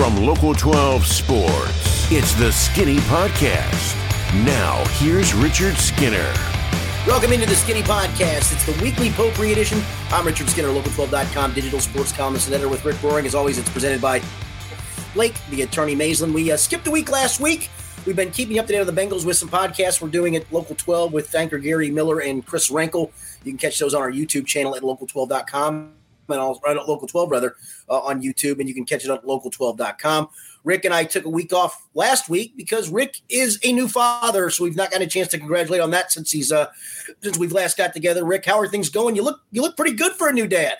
From Local 12 Sports, it's the Skinny Podcast. Now, here's Richard Skinner. Welcome into the Skinny Podcast. It's the weekly potpourri edition. I'm Richard Skinner, local12.com, digital sports columnist and editor with Rick Broering. As always, it's presented by Blake, the attorney Maislin. We uh, skipped a week last week. We've been keeping up to date on the Bengals with some podcasts. We're doing it Local 12 with Thanker Gary Miller and Chris Renkel. You can catch those on our YouTube channel at local12.com and also at Local 12 rather uh, on YouTube, and you can catch it on local12.com. Rick and I took a week off last week because Rick is a new father, so we've not got a chance to congratulate on that since he's uh since we've last got together. Rick, how are things going? You look you look pretty good for a new dad.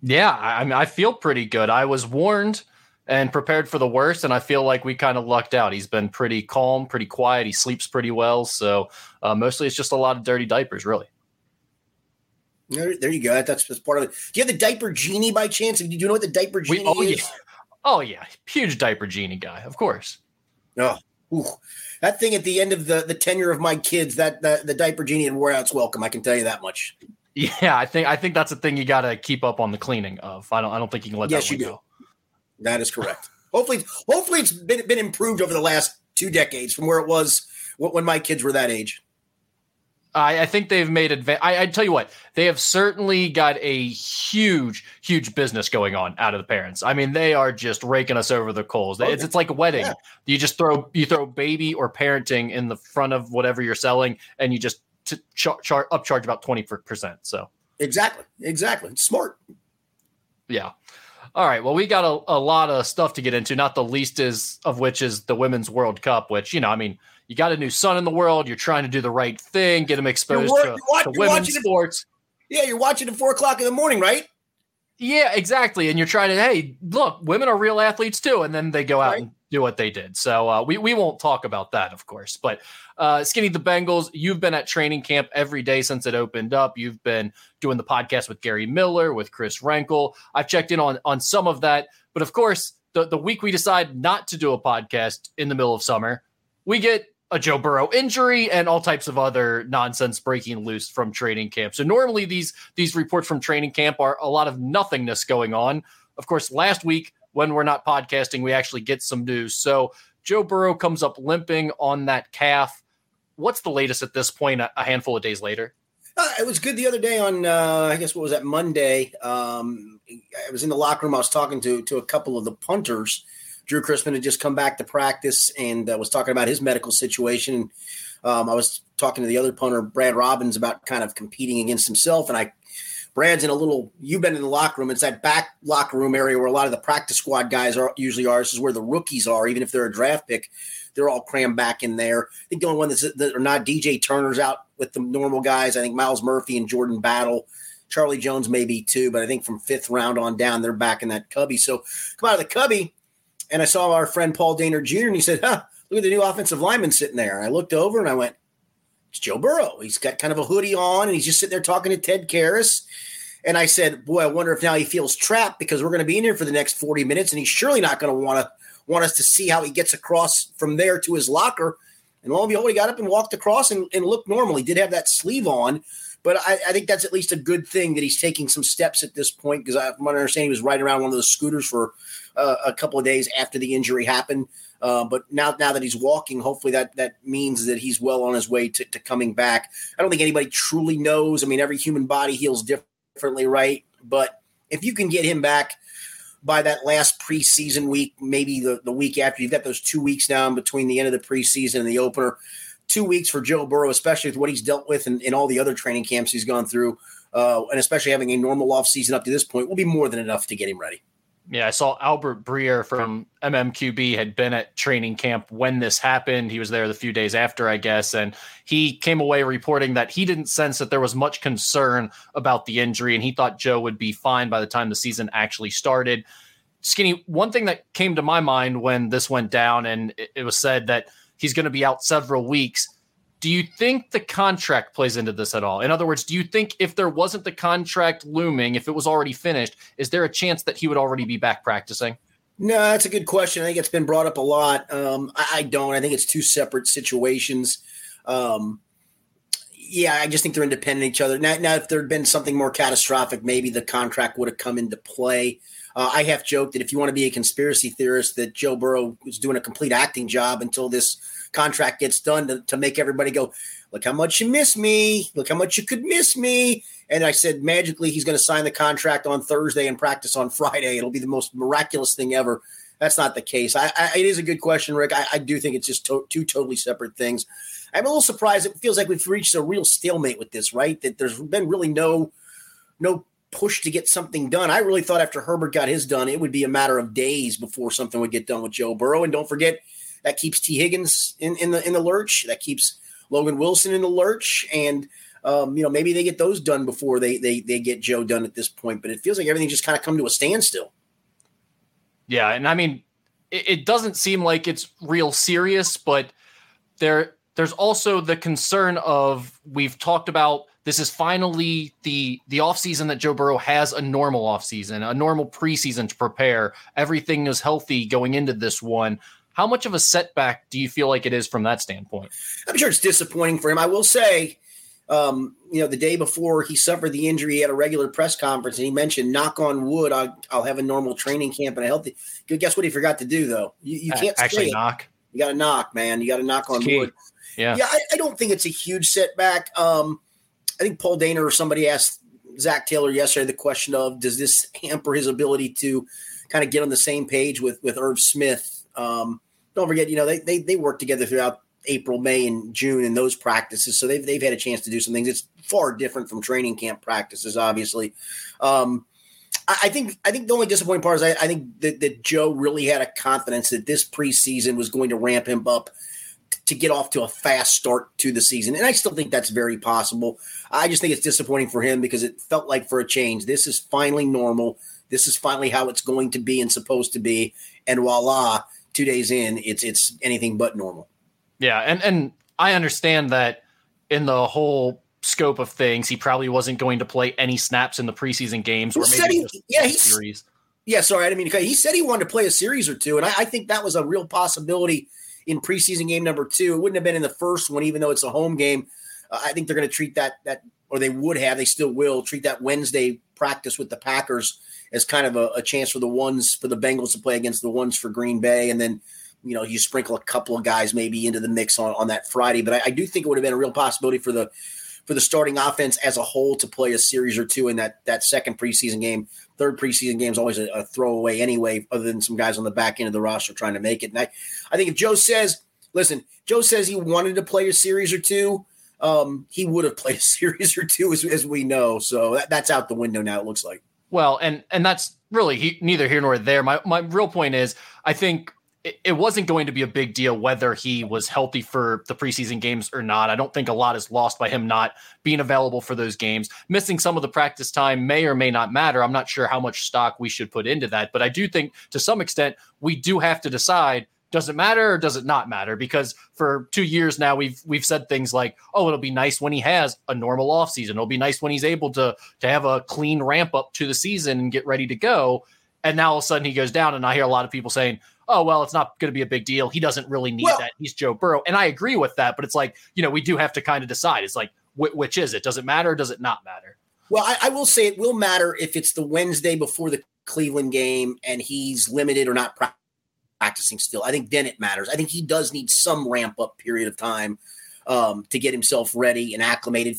Yeah, I mean, I feel pretty good. I was warned and prepared for the worst. And I feel like we kind of lucked out. He's been pretty calm, pretty quiet. He sleeps pretty well. So uh, mostly it's just a lot of dirty diapers, really. There, there you go. That's, that's part of it. Do you have the diaper genie by chance? Do you know what the diaper genie we, oh, is? Yeah. Oh yeah, huge diaper genie guy, of course. Oh, that thing at the end of the, the tenure of my kids, that, that the diaper genie had wore welcome. I can tell you that much. Yeah, I think I think that's a thing you got to keep up on the cleaning of. I don't I don't think you can let yes, that you do. go. That is correct. hopefully, hopefully it's been been improved over the last two decades from where it was when my kids were that age. I, I think they've made advance. I, I tell you what, they have certainly got a huge, huge business going on out of the parents. I mean, they are just raking us over the coals. Oh, it's, it's like a wedding. Yeah. You just throw you throw baby or parenting in the front of whatever you're selling, and you just t- char- char- upcharge about twenty percent. So exactly, exactly, smart. Yeah. All right. Well, we got a, a lot of stuff to get into, not the least is of which is the Women's World Cup, which, you know, I mean, you got a new son in the world. You're trying to do the right thing, get him exposed to, watch, to women's sports. It, yeah, you're watching at four o'clock in the morning, right? Yeah, exactly. And you're trying to, hey, look, women are real athletes too. And then they go out right. and do what they did. So uh, we, we won't talk about that, of course. But uh, Skinny the Bengals, you've been at training camp every day since it opened up. You've been doing the podcast with Gary Miller, with Chris Renkel. I've checked in on, on some of that. But of course, the, the week we decide not to do a podcast in the middle of summer, we get a Joe Burrow injury and all types of other nonsense breaking loose from training camp. So normally these these reports from training camp are a lot of nothingness going on. Of course, last week when we're not podcasting, we actually get some news. So Joe Burrow comes up limping on that calf. What's the latest at this point? A, handful of days later. Uh, it was good the other day on uh, I guess what was that Monday. Um, I was in the locker room. I was talking to to a couple of the punters Drue Chrisman had just come back to practice and uh, was talking about his medical situation. Um, I was talking to the other punter, Brad Robbins, about kind of competing against himself. And I, Brad's in a little, you've been in the locker room. It's that back locker room area where a lot of the practice squad guys are usually are. This is where the rookies are, even if they're a draft pick. They're all crammed back in there. I think the only one that's that are not DJ Turner's out with the normal guys. I think Myles Murphy and Jordan Battle. Charlie Jones maybe too, but I think from fifth round on down, they're back in that cubby. So come out of the cubby and I saw our friend Paul Dehner Jr. and he said, huh, look at the new offensive lineman sitting there. And I looked over and I went, it's Joe Burrow. He's got kind of a hoodie on and he's just sitting there talking to Ted Karras. And I said, boy, I wonder if now he feels trapped because we're going to be in here for the next 40 minutes and he's surely not going to want to want us to see how he gets across from there to his locker. And lo and behold, he got up and walked across and, and looked normal. He did have that sleeve on, but I, I, think that's at least a good thing that he's taking some steps at this point because from what I understand, he was riding around one of those scooters for uh, a couple of days after the injury happened. Uh, but now, now that he's walking, hopefully that that means that he's well on his way to, to coming back. I don't think anybody truly knows. I mean, every human body heals differently, right? But if you can get him back by that last preseason week, maybe the, the week after, you've got those two weeks now between the end of the preseason and the opener. Two weeks for Joe Burrow, especially with what he's dealt with and, and all the other training camps he's gone through, uh, and especially having a normal offseason up to this point, will be more than enough to get him ready. Yeah, I saw Albert Breer from MMQB had been at training camp when this happened. He was there the few days after, I guess, and he came away reporting that he didn't sense that there was much concern about the injury, and he thought Joe would be fine by the time the season actually started. Skinny, one thing that came to my mind when this went down, and it, was said that he's going to be out several weeks do you think the contract plays into this at all? In other words, do you think if there wasn't the contract looming, if it was already finished, is there a chance that he would already be back practicing? No, that's a good question. I think it's been brought up a lot. Um, I, I, don't. I think it's two separate situations. Um, yeah, I just think they're independent of each other. Now, now, if there had been something more catastrophic, maybe the contract would have come into play. Uh, I have joked that if you want to be a conspiracy theorist, that Joe Burrow is doing a complete acting job until this contract gets done to, to make everybody go, look how much you miss me. Look how much you could miss me. And I said, magically, he's going to sign the contract on Thursday and practice on Friday. It'll be the most miraculous thing ever. That's not the case. I, I, it is a good question, Rick. I, I do think it's just to, two totally separate things. I'm a little surprised. It feels like we've reached a real stalemate with this, right? That there's been really no no push to get something done. I really thought after Herbert got his done, it would be a matter of days before something would get done with Joe Burrow. And don't forget, that keeps Tee Higgins in, in the in the lurch. That keeps Logan Wilson in the lurch. And um, you know, maybe they get those done before they they they get Joe done at this point. But it feels like everything just kind of come to a standstill. Yeah, and I mean, it, it doesn't seem like it's real serious, but there there's also the concern of we've talked about this is finally the the offseason that Joe Burrow has a normal offseason, a normal preseason to prepare. Everything is healthy going into this one. How much of a setback do you feel like it is from that standpoint? I'm sure it's disappointing for him. I will say, um, you know, the day before he suffered the injury at a regular press conference, and he mentioned, "Knock on wood, I'll, I'll have a normal training camp and a healthy." Guess what he forgot to do though? You, you can't actually knock. You got to knock, man. You got to knock on wood. Yeah, yeah. I, I, don't think it's a huge setback. Um, I think Paul Dehner or somebody asked Zac Taylor yesterday the question of, does this hamper his ability to kind of get on the same page with with Irv Smith? Um, don't forget, you know, they they they work together throughout April, May, and June in those practices, so they've they've had a chance to do some things. It's far different from training camp practices, obviously. Um, I think I think the only disappointing part is I, I think that, that Joe really had a confidence that this preseason was going to ramp him up to get off to a fast start to the season. And I still think that's very possible. I just think it's disappointing for him because it felt like for a change, this is finally normal. This is finally how it's going to be and supposed to be. And voila, two days in, it's it's anything but normal. Yeah, and and I understand that in the whole scope of things, he probably wasn't going to play any snaps in the preseason games or maybe he, yeah, series. Yeah, sorry, I didn't mean to. He said he wanted to play a series or two, and I, I think that was a real possibility in preseason game number two. It wouldn't have been in the first one, even though it's a home game. Uh, I think they're going to treat that that, or they would have, they still will treat that Wednesday practice with the Packers as kind of a, a chance for the ones for the Bengals to play against the ones for Green Bay, and then you know you sprinkle a couple of guys maybe into the mix on, on that Friday. But I, I do think it would have been a real possibility for the for the starting offense as a whole to play a series or two in that that second preseason game. Third preseason game is always a, a, throwaway anyway, other than some guys on the back end of the roster trying to make it. And I, I think if Joe says, listen, Joe says he wanted to play a series or two, um, he would have played a series or two as, as we know. So that, that's out the window now. It looks like. Well, and and that's really he, neither here nor there. My my real point is, I think it wasn't going to be a big deal whether he was healthy for the preseason games or not. I don't think a lot is lost by him not being available for those games. Missing some of the practice time may or may not matter. I'm not sure how much stock we should put into that, but I do think to some extent we do have to decide does it matter or does it not matter? Because for two years now we've we've said things like, "Oh, it'll be nice when he has a normal offseason. It'll be nice when he's able to to have a clean ramp up to the season and get ready to go." And now all of a sudden he goes down, and I hear a lot of people saying, oh well it's not going to be a big deal. He doesn't really need well, that. He's joe burrow. And i agree with that but it's like you know we do have to kind of decide. It's like wh- which is it? Does it matter or does it not matter? Well I, I, will say it will matter if it's the wednesday before the cleveland game and he's limited or not practicing still. I think then it matters. I think he does need some ramp up period of time um, to get himself ready and acclimated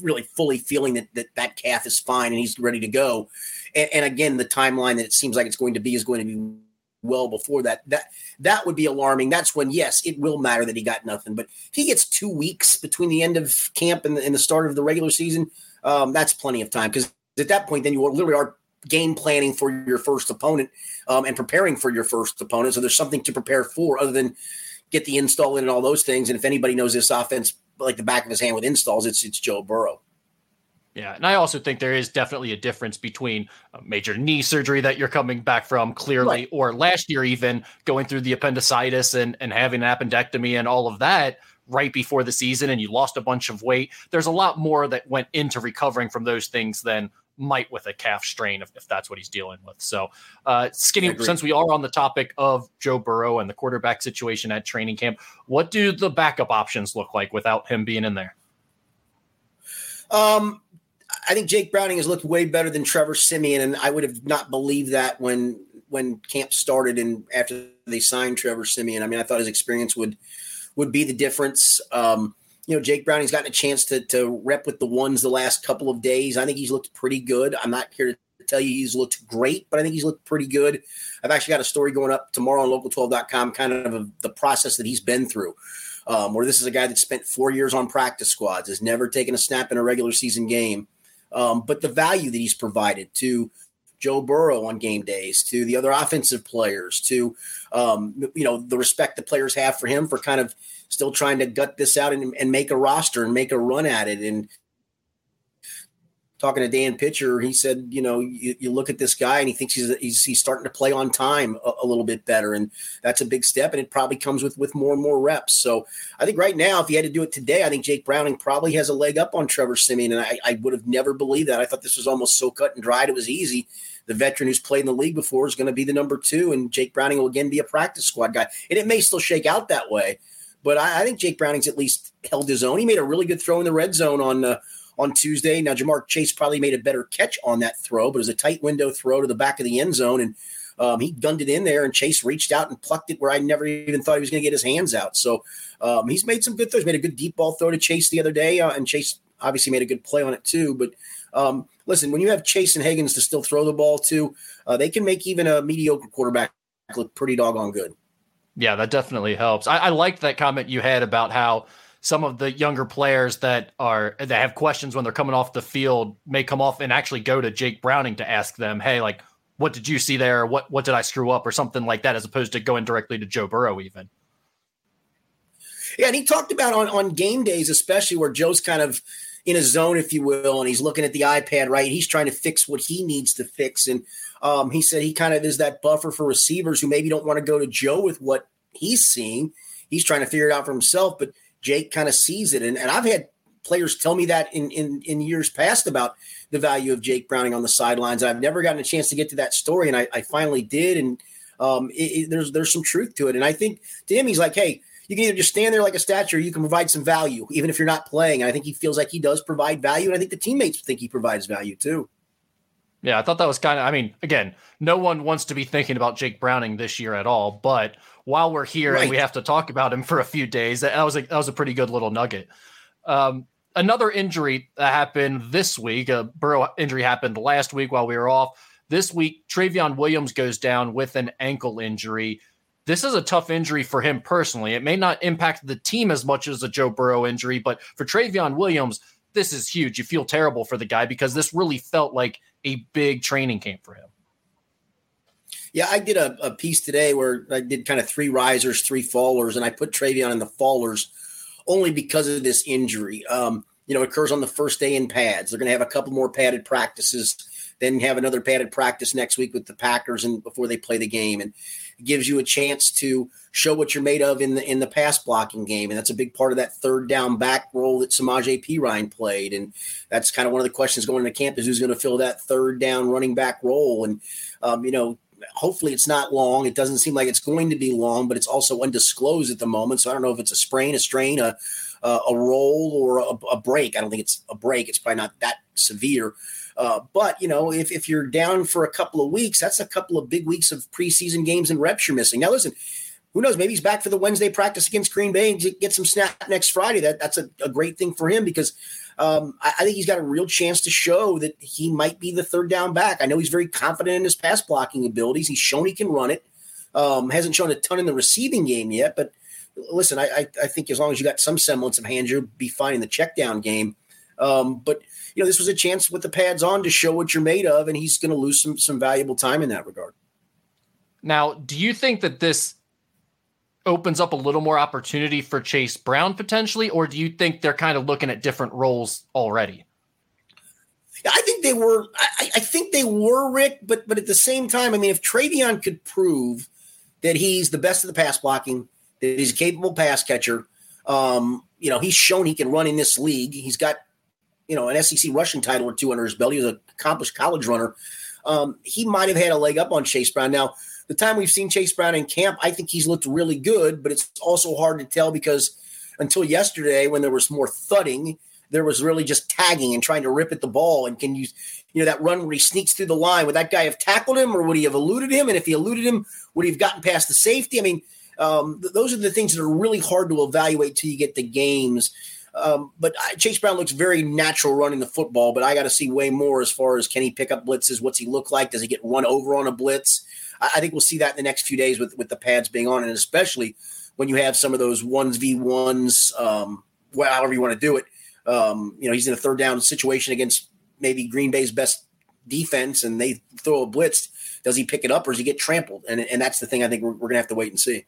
really fully feeling that, that that calf is fine and he's ready to go. And, and again the timeline that it seems like it's going to be is going to be well before that. That that would be alarming. That's when yes, it will matter that he got nothing. But he gets two weeks between the end of camp and the, and the start of the regular season, um, that's plenty of time because at that point, then you literally are game planning for your first opponent um, and preparing for your first opponent. So there's something to prepare for other than get the install in and all those things. And if anybody knows this offense like the back of his hand with installs, it's it's Joe Burrow. Yeah, and I also think there is definitely a difference between a major knee surgery that you're coming back from clearly, right. or last year even going through the appendicitis and, and having an appendectomy and all of that right before the season, and you lost a bunch of weight. There's a lot more that went into recovering from those things than might with a calf strain if, if that's what he's dealing with. So, uh, Skinny, since we are on the topic of Joe Burrow and the quarterback situation at training camp, what do the backup options look like without him being in there? Um, I think Jake Browning has looked way better than Trevor Siemian, and I would have not believed that when when camp started and after they signed Trevor Siemian. I mean, I thought his experience would would be the difference. Um, you know, Jake Browning's gotten a chance to to rep with the ones the last couple of days. I think he's looked pretty good. I'm not here to tell you he's looked great, but I think he's looked pretty good. I've actually got a story going up tomorrow on local12.com, kind of a, the process that he's been through. Um, where this is a guy that spent four years on practice squads, has never taken a snap in a regular season game, um, but the value that he's provided to Joe Burrow on game days, to the other offensive players, to um, you know the respect the players have for him for kind of still trying to gut this out and, and make a roster and make a run at it. And talking to Dan Pitcher, he said, you know, you, you, look at this guy and he thinks he's, he's, he's starting to play on time a, a, little bit better, and that's a big step. And it probably comes with with more and more reps. So I think right now, if he had to do it today, I think Jake Browning probably has a leg up on Trevor Siemian, and I, I would have never believed that. I thought this was almost so cut and dried; it was easy. The veteran who's played in the league before is going to be the number two, and Jake Browning will again be a practice squad guy. And it may still shake out that way, but I, I think Jake Browning's at least held his own. He made a really good throw in the red zone on. Uh, on Tuesday. Now, Ja'Marr Chase probably made a better catch on that throw, but it was a tight window throw to the back of the end zone. And um, he gunned it in there, and Chase reached out and plucked it where I never even thought he was going to get his hands out. So um, he's made some good throws. Made a good deep ball throw to Chase the other day, uh, and Chase obviously made a good play on it too. But um, listen, when you have Chase and Higgins to still throw the ball to, uh, they can make even a mediocre quarterback look pretty doggone good. Yeah, that definitely helps. I, I liked that comment you had about how some of the younger players that are that have questions when they're coming off the field may come off and actually go to Jake Browning to ask them, "Hey, like, what did you see there? What what did I screw up, or something like that?" As opposed to going directly to Joe Burrow, even. Yeah, and he talked about on on game days, especially where Joe's kind of in a zone, if you will, and he's looking at the iPad, right? He's trying to fix what he needs to fix, and um, he said he kind of is that buffer for receivers who maybe don't want to go to Joe with what he's seeing. He's trying to figure it out for himself, but Jake kind of sees it. And, and I've had players tell me that in, in, in years past about the value of Jake Browning on the sidelines. I've never gotten a chance to get to that story, and I, I finally did. And um, it, it, there's there's some truth to it. And I think to him, he's like, hey, you can either just stand there like a statue, or you can provide some value, even if you're not playing. And I think he feels like he does provide value, and I think the teammates think he provides value too. Yeah, I thought that was kind of. I mean, again, no one wants to be thinking about Jake Browning this year at all. But while we're here right. and we have to talk about him for a few days, that was a that was a pretty good little nugget. Um, another injury that happened this week. A Burrow injury happened last week while we were off. This week, Trayveon Williams goes down with an ankle injury. This is a tough injury for him personally. It may not impact the team as much as a Joe Burrow injury, but for Trayveon Williams, this is huge. You feel terrible for the guy because this really felt like a big training camp for him. Yeah, I did a, a piece today where I did kind of three risers, three fallers, and I put Trayveon in the fallers only because of this injury. Um, you know, it occurs on the first day in pads. They're going to have a couple more padded practices, then have another padded practice next week with the Packers and before they play the game. And gives you a chance to show what you're made of in the in the pass blocking game, and that's a big part of that third down back role that Samaje Perine played. And that's kind of one of the questions going into camp is who's going to fill that third down running back role. And um, you know, hopefully it's not long. It doesn't seem like it's going to be long, but it's also undisclosed at the moment. So I don't know if it's a sprain, a strain, a a, a roll, or a, a break. I don't think it's a break. It's probably not that severe. Uh, but you know, if, if you're down for a couple of weeks, that's a couple of big weeks of preseason games and reps you're missing. Now, listen, who knows? Maybe he's back for the Wednesday practice against Green Bay and get some snap next Friday. That that's a, a great thing for him because um, I, I, think he's got a real chance to show that he might be the third down back. I know he's very confident in his pass blocking abilities. He's shown he can run it. Um, hasn't shown a ton in the receiving game yet, but listen, I, I, I think as long as you got some semblance of hands, you'll be fine in the check down game. Um, but you know, this was a chance with the pads on to show what you're made of, and he's going to lose some some valuable time in that regard. Now, do you think that this opens up a little more opportunity for Chase Brown potentially, or do you think they're kind of looking at different roles already? I think they were. I, I, think they were Rick, but but at the same time, I mean, if Trayveon could prove that he's the best of the pass blocking, that he's a capable pass catcher, um, you know, he's shown he can run in this league. He's got you know, an SEC rushing title or two under his belt. He was an accomplished college runner. Um, he might have had a leg up on Chase Brown. Now, the time we've seen Chase Brown in camp, I think he's looked really good, but it's also hard to tell because until yesterday, when there was more thudding there was really just tagging and trying to rip at the ball. And can you, you know, that run where he sneaks through the line, would that guy have tackled him or would he have eluded him? And if he eluded him, would he have gotten past the safety? I mean, um, th- those are the things that are really hard to evaluate till you get the games. Um, but I, Chase Brown looks very natural running the football, but I got to see way more as far as can he pick up blitzes? What's he look like? Does he get run over on a blitz? I, I think we'll see that in the next few days with, with the pads being on, and especially when you have some of those ones v ones, um, well, however you want to do it. Um, you know, he's in a third down situation against maybe Green Bay's best defense, and they throw a blitz. Does he pick it up or does he get trampled? And and that's the thing I think we're, we're going to have to wait and see.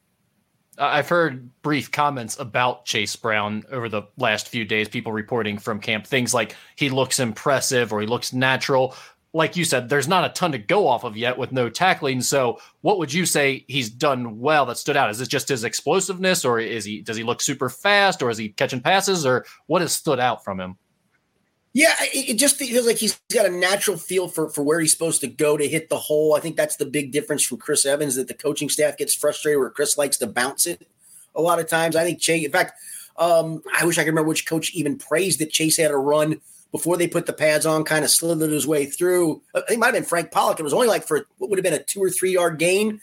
I've heard brief comments about Chase Brown over the last few days, people reporting from camp things like he looks impressive or he looks natural. Like you said, there's not a ton to go off of yet with no tackling. So, what would you say he's done well that stood out? Is it just his explosiveness, or is he does he look super fast, or is he catching passes, or what has stood out from him? Yeah, it, just feels like he's got a natural feel for for where he's supposed to go to hit the hole. I think that's the big difference from Chris Evans that the coaching staff gets frustrated where Chris likes to bounce it a lot of times. I think Chase, in fact, um, I wish I could remember which coach even praised that Chase had a run before they put the pads on, kind of slithered his way through. Uh, it might have been Frank Pollack. It was only like for what would have been a two or three yard gain,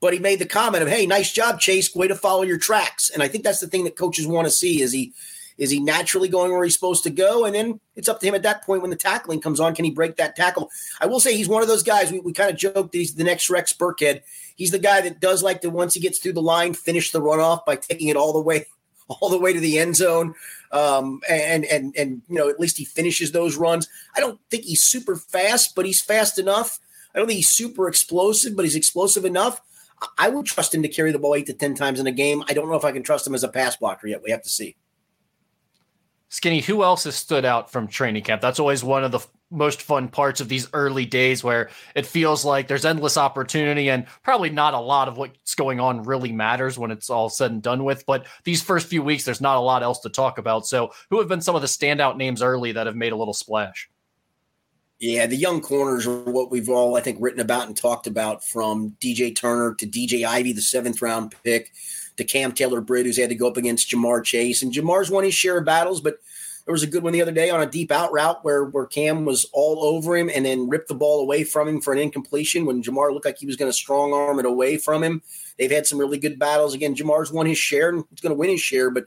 but he made the comment of, "Hey, nice job, Chase. Way to follow your tracks." And I think that's the thing that coaches want to see is he is he naturally going where he's supposed to go? And then it's up to him at that point when the tackling comes on. Can he break that tackle? I will say he's one of those guys. We, we kind of joked that he's the next Rex Burkhead. He's the guy that does like to once he gets through the line, finish the runoff by taking it all the way, all the way to the end zone. Um, and and and you know at least he finishes those runs. I don't think he's super fast, but he's fast enough. I don't think he's super explosive, but he's explosive enough. I would trust him to carry the ball eight to ten times in a game. I don't know if I can trust him as a pass blocker yet. We have to see. Skinny, who else has stood out from training camp? That's always one of the most fun parts of these early days where it feels like there's endless opportunity and probably not a lot of what's going on really matters when it's all said and done with. But these first few weeks, there's not a lot else to talk about. So, who have been some of the standout names early that have made a little splash? Yeah, the young corners are what we've all, I think, written about and talked about from DJ Turner to DJ Ivey, the seventh round pick to Cam Taylor Britt, who's had to go up against Ja'Marr Chase. And Ja'Marr's won his share of battles, but there was a good one the other day on a deep out route where, where Cam was all over him and then ripped the ball away from him for an incompletion when Ja'Marr looked like he was going to strong arm it away from him. They've had some really good battles. Again, Ja'Marr's won his share and he's going to win his share, but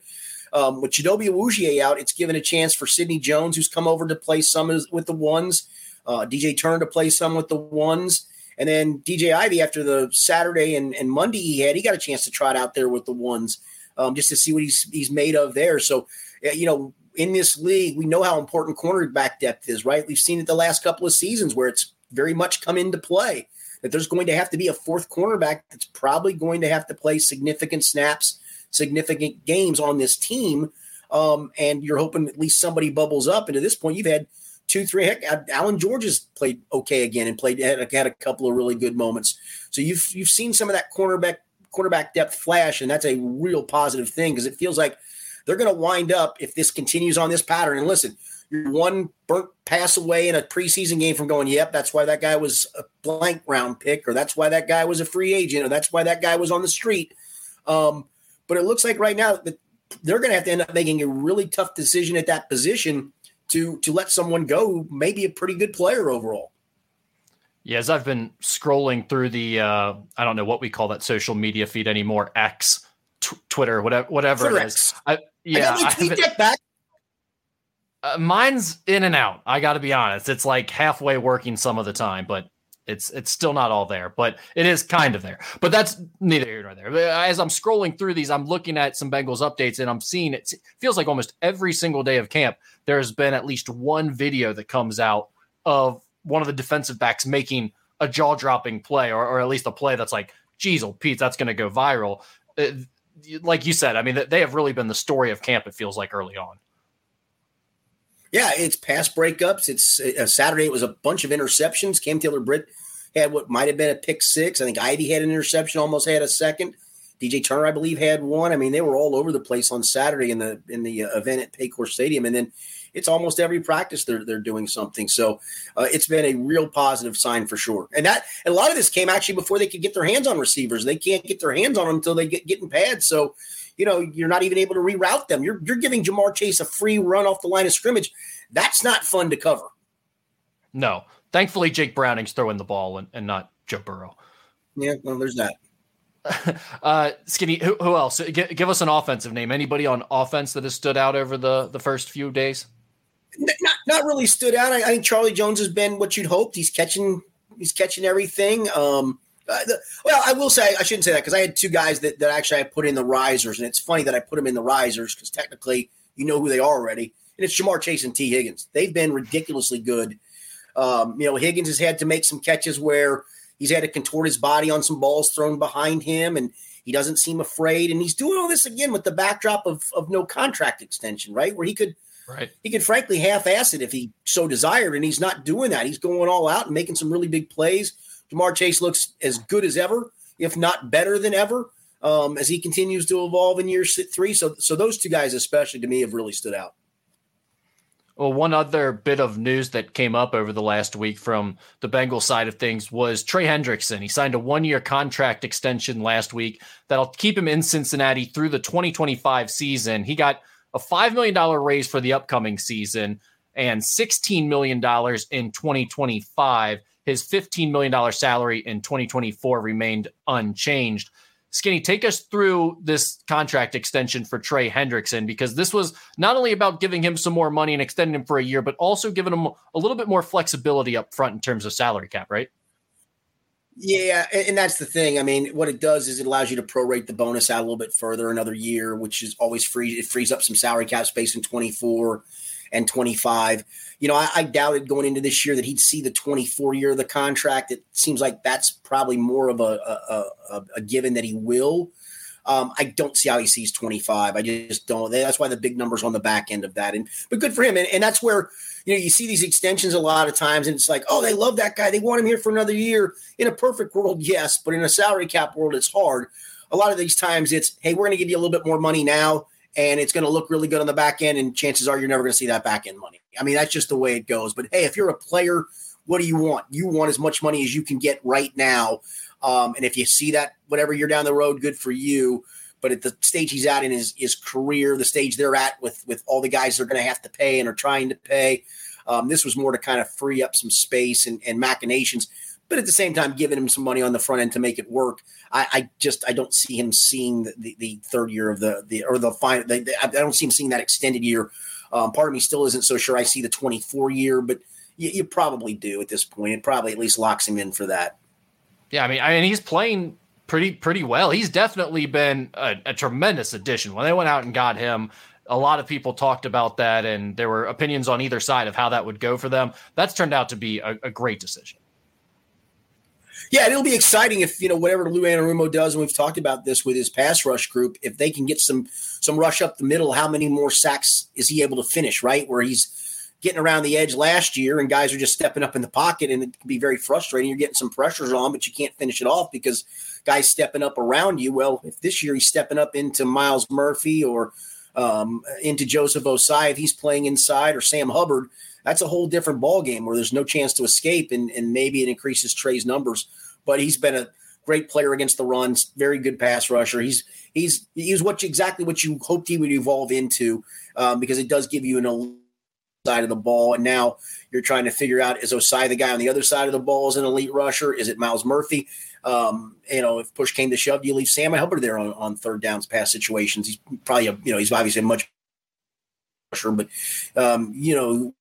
um, with Chidobe Awuzie out, it's given a chance for Sidney Jones, who's come over to play some with the ones, uh, DJ Turner to play some with the ones. And then DJ Ivey, after the Saturday and, and Monday he had, he got a chance to trot out there with the ones um, just to see what he's he's made of there. So, you know, in this league, we know how important cornerback depth is, right? We've seen it the last couple of seasons where it's very much come into play. That there's going to have to be a fourth cornerback that's probably going to have to play significant snaps, significant games on this team. Um, and you're hoping at least somebody bubbles up. And to this point, you've had two, three. Heck, Allan George has played okay again and played had, had a couple of really good moments. So you've you've seen some of that cornerback quarterback depth flash, and that's a real positive thing because it feels like they're going to wind up if this continues on this pattern. And listen, you're one burnt pass away in a preseason game from going, yep, that's why that guy was a blank round pick, or that's why that guy was a free agent, or that's why that guy was on the street. Um, but it looks like right now that they're going to have to end up making a really tough decision at that position to to let someone go who may be a pretty good player overall. Yeah, as I've been scrolling through the uh, I don't know what we call that social media feed anymore, X, t- Twitter, whatever, whatever Twitter it is. I, yeah, I, tweet that back. Uh, mine's in and out. I got to be honest; it's like halfway working some of the time, but it's it's still not all there. But it is kind of there. But that's neither here nor there. As I'm scrolling through these, I'm looking at some Bengals updates, and I'm seeing it feels like almost every single day of camp there's been at least one video that comes out of one of the defensive backs making a jaw dropping play, or, or at least a play that's like, geez, oh Pete, that's going to go viral. Uh, like you said, I mean, they have really been the story of camp. It feels like early on. Yeah, it's pass breakups. It's uh, Saturday. It was a bunch of interceptions. Cam Taylor Britt had what might have been a pick six. I think Ivey had an interception, almost had a second. DJ Turner, I believe, had one. I mean, they were all over the place on Saturday in the in the uh, event at Paycor Stadium, and then it's almost every practice they're they're doing something. So uh, it's been a real positive sign for sure. And that and a lot of this came actually before they could get their hands on receivers. They can't get their hands on them until they get getting pads. So you know you're not even able to reroute them. You're you're giving Ja'Marr Chase a free run off the line of scrimmage. That's not fun to cover. No, thankfully Jake Browning's throwing the ball and, and not Joe Burrow. Yeah, well, there's that. uh, Skinny, who, who else? G- give us an offensive name. Anybody on offense that has stood out over the the first few days? Not not really stood out. I, I think Charlie Jones has been what you'd hoped. He's catching he's catching everything. Um, uh, the, well, I will say I shouldn't say that because I had two guys that, that actually I put in the risers, and it's funny that I put them in the risers because technically you know who they are already, and it's Ja'Marr Chase and Tee Higgins. They've been ridiculously good. Um, you know, Higgins has had to make some catches where He's had to contort his body on some balls thrown behind him, and he doesn't seem afraid. And he's doing all this again with the backdrop of, of no contract extension, right? Where he could right he could frankly half-ass it if he so desired, and he's not doing that. He's going all out and making some really big plays. Ja'Marr Chase looks as good as ever, if not better than ever, um, as he continues to evolve in year three. So, so those two guys, especially to me, have really stood out. Well, one other bit of news that came up over the last week from the Bengals side of things was Trey Hendrickson. He signed a one year contract extension last week that'll keep him in Cincinnati through the 2025 season. He got a $5 million raise for the upcoming season and $16 million in 2025. His $15 million salary in 2024 remained unchanged. Skinny, take us through this contract extension for Trey Hendrickson because this was not only about giving him some more money and extending him for a year, but also giving him a little bit more flexibility up front in terms of salary cap, right? Yeah, and that's the thing. I mean, what it does is it allows you to prorate the bonus out a little bit further another year, which is always free. It frees up some salary cap space in 24 and 25. You know, I, I, doubted going into this year that he'd see the 24 year of the contract. It seems like that's probably more of a, a, a, a given that he will. Um, I don't see how he sees 25. I just don't. That's why the big numbers on the back end of that. And but good for him. And, and that's where you know you see these extensions a lot of times, and it's like, oh, they love that guy. They want him here for another year. In a perfect world, yes, but in a salary cap world, it's hard. A lot of these times, it's hey, we're going to give you a little bit more money now and it's going to look really good on the back end. And chances are you're never going to see that back end money. I mean, that's just the way it goes. But hey, if you're a player, what do you want? You want as much money as you can get right now. Um, and if you see that, whatever you're down the road, good for you. But at the stage he's at in his, his career, the stage they're at with with all the guys they're going to have to pay and are trying to pay, um, this was more to kind of free up some space and, and machinations but at the same time giving him some money on the front end to make it work. I, I just I don't see him seeing the, the, the, third year of the the or the final. I don't see him seeing that extended year. Um, part of me still isn't so sure. I see the 24 year, but you, you, probably do at this point. It probably at least locks him in for that. Yeah, I mean, I mean, he's playing pretty pretty well. He's definitely been a, a tremendous addition. When they went out and got him, a lot of people talked about that, and there were opinions on either side of how that would go for them. That's turned out to be a, a great decision. Yeah, and it'll be exciting if you know whatever Lou Anarumo does, and we've talked about this with his pass rush group. If they can get some some rush up the middle, how many more sacks is he able to finish? Right where he's getting around the edge last year, and guys are just stepping up in the pocket, and it can be very frustrating. You're getting some pressures on, but you can't finish it off because guys stepping up around you. Well, if this year he's stepping up into Myles Murphy or um, into Joseph Ossai, if he's playing inside, or Sam Hubbard that's a whole different ball game where there's no chance to escape, and, and maybe it increases Trey's numbers. But he's been a great player against the runs, very good pass rusher. He's he's he's what you, exactly what you hoped he would evolve into, um, because it does give you an side of the ball. And now you're trying to figure out is Ossai the guy on the other side of the ball is an elite rusher? Is it Myles Murphy? Um, you know, if push came to shove, you leave Sam Hubbard there on, on third downs pass situations. He's probably a, you know, he's obviously a much rusher, but um, you know,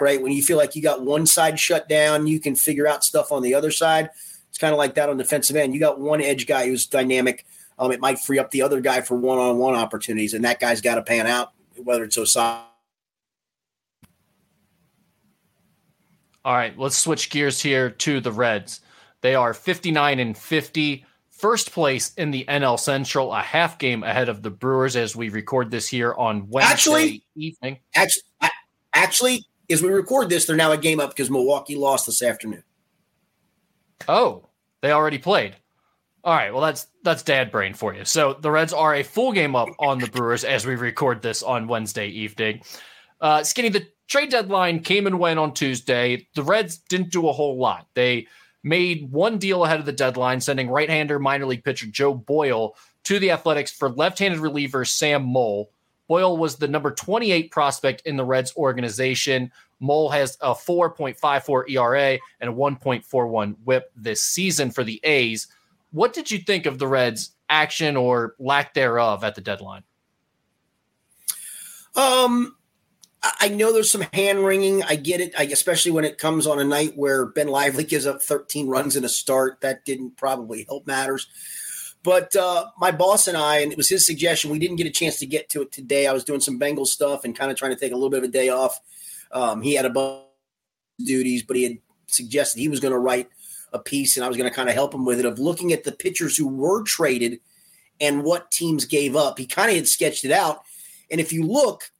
right? When you feel like you got one side shut down, you can figure out stuff on the other side. It's kind of like that on defensive end. You got one edge guy who's dynamic. Um, it might free up the other guy for one-on-one opportunities, and that guy's got to pan out, whether it's Ossai. All right, let's switch gears here to the Reds. They are 59 and 50, first place in the NL Central, a half game ahead of the Brewers as we record this here on Wednesday actually, evening. Actually, actually, as we record this, they're now a game up because Milwaukee lost this afternoon. Oh, they already played. All right, well that's that's dad brain for you. So the Reds are a full game up on the Brewers as we record this on Wednesday evening. Uh, Skinny, the trade deadline came and went on Tuesday. The Reds didn't do a whole lot. They made one deal ahead of the deadline, sending right-hander minor league pitcher Joe Boyle to the Athletics for left-handed reliever Sam Moll. Boyle was the number 28 prospect in the Reds organization. Mole has a 4.54 ERA and a 1.41 WHIP this season for the A's. What did you think of the Reds' action or lack thereof at the deadline? Um, I know there's some hand wringing. I get it, I, especially when it comes on a night where Ben Lively gives up 13 runs in a start. That didn't probably help matters. But uh, my boss and I, and it was his suggestion, we didn't get a chance to get to it today. I was doing some Bengal stuff and kind of trying to take a little bit of a day off. Um, he had a bunch of duties, but he had suggested he was going to write a piece, and I was going to kind of help him with it of looking at the pitchers who were traded and what teams gave up. He kind of had sketched it out. And if you look,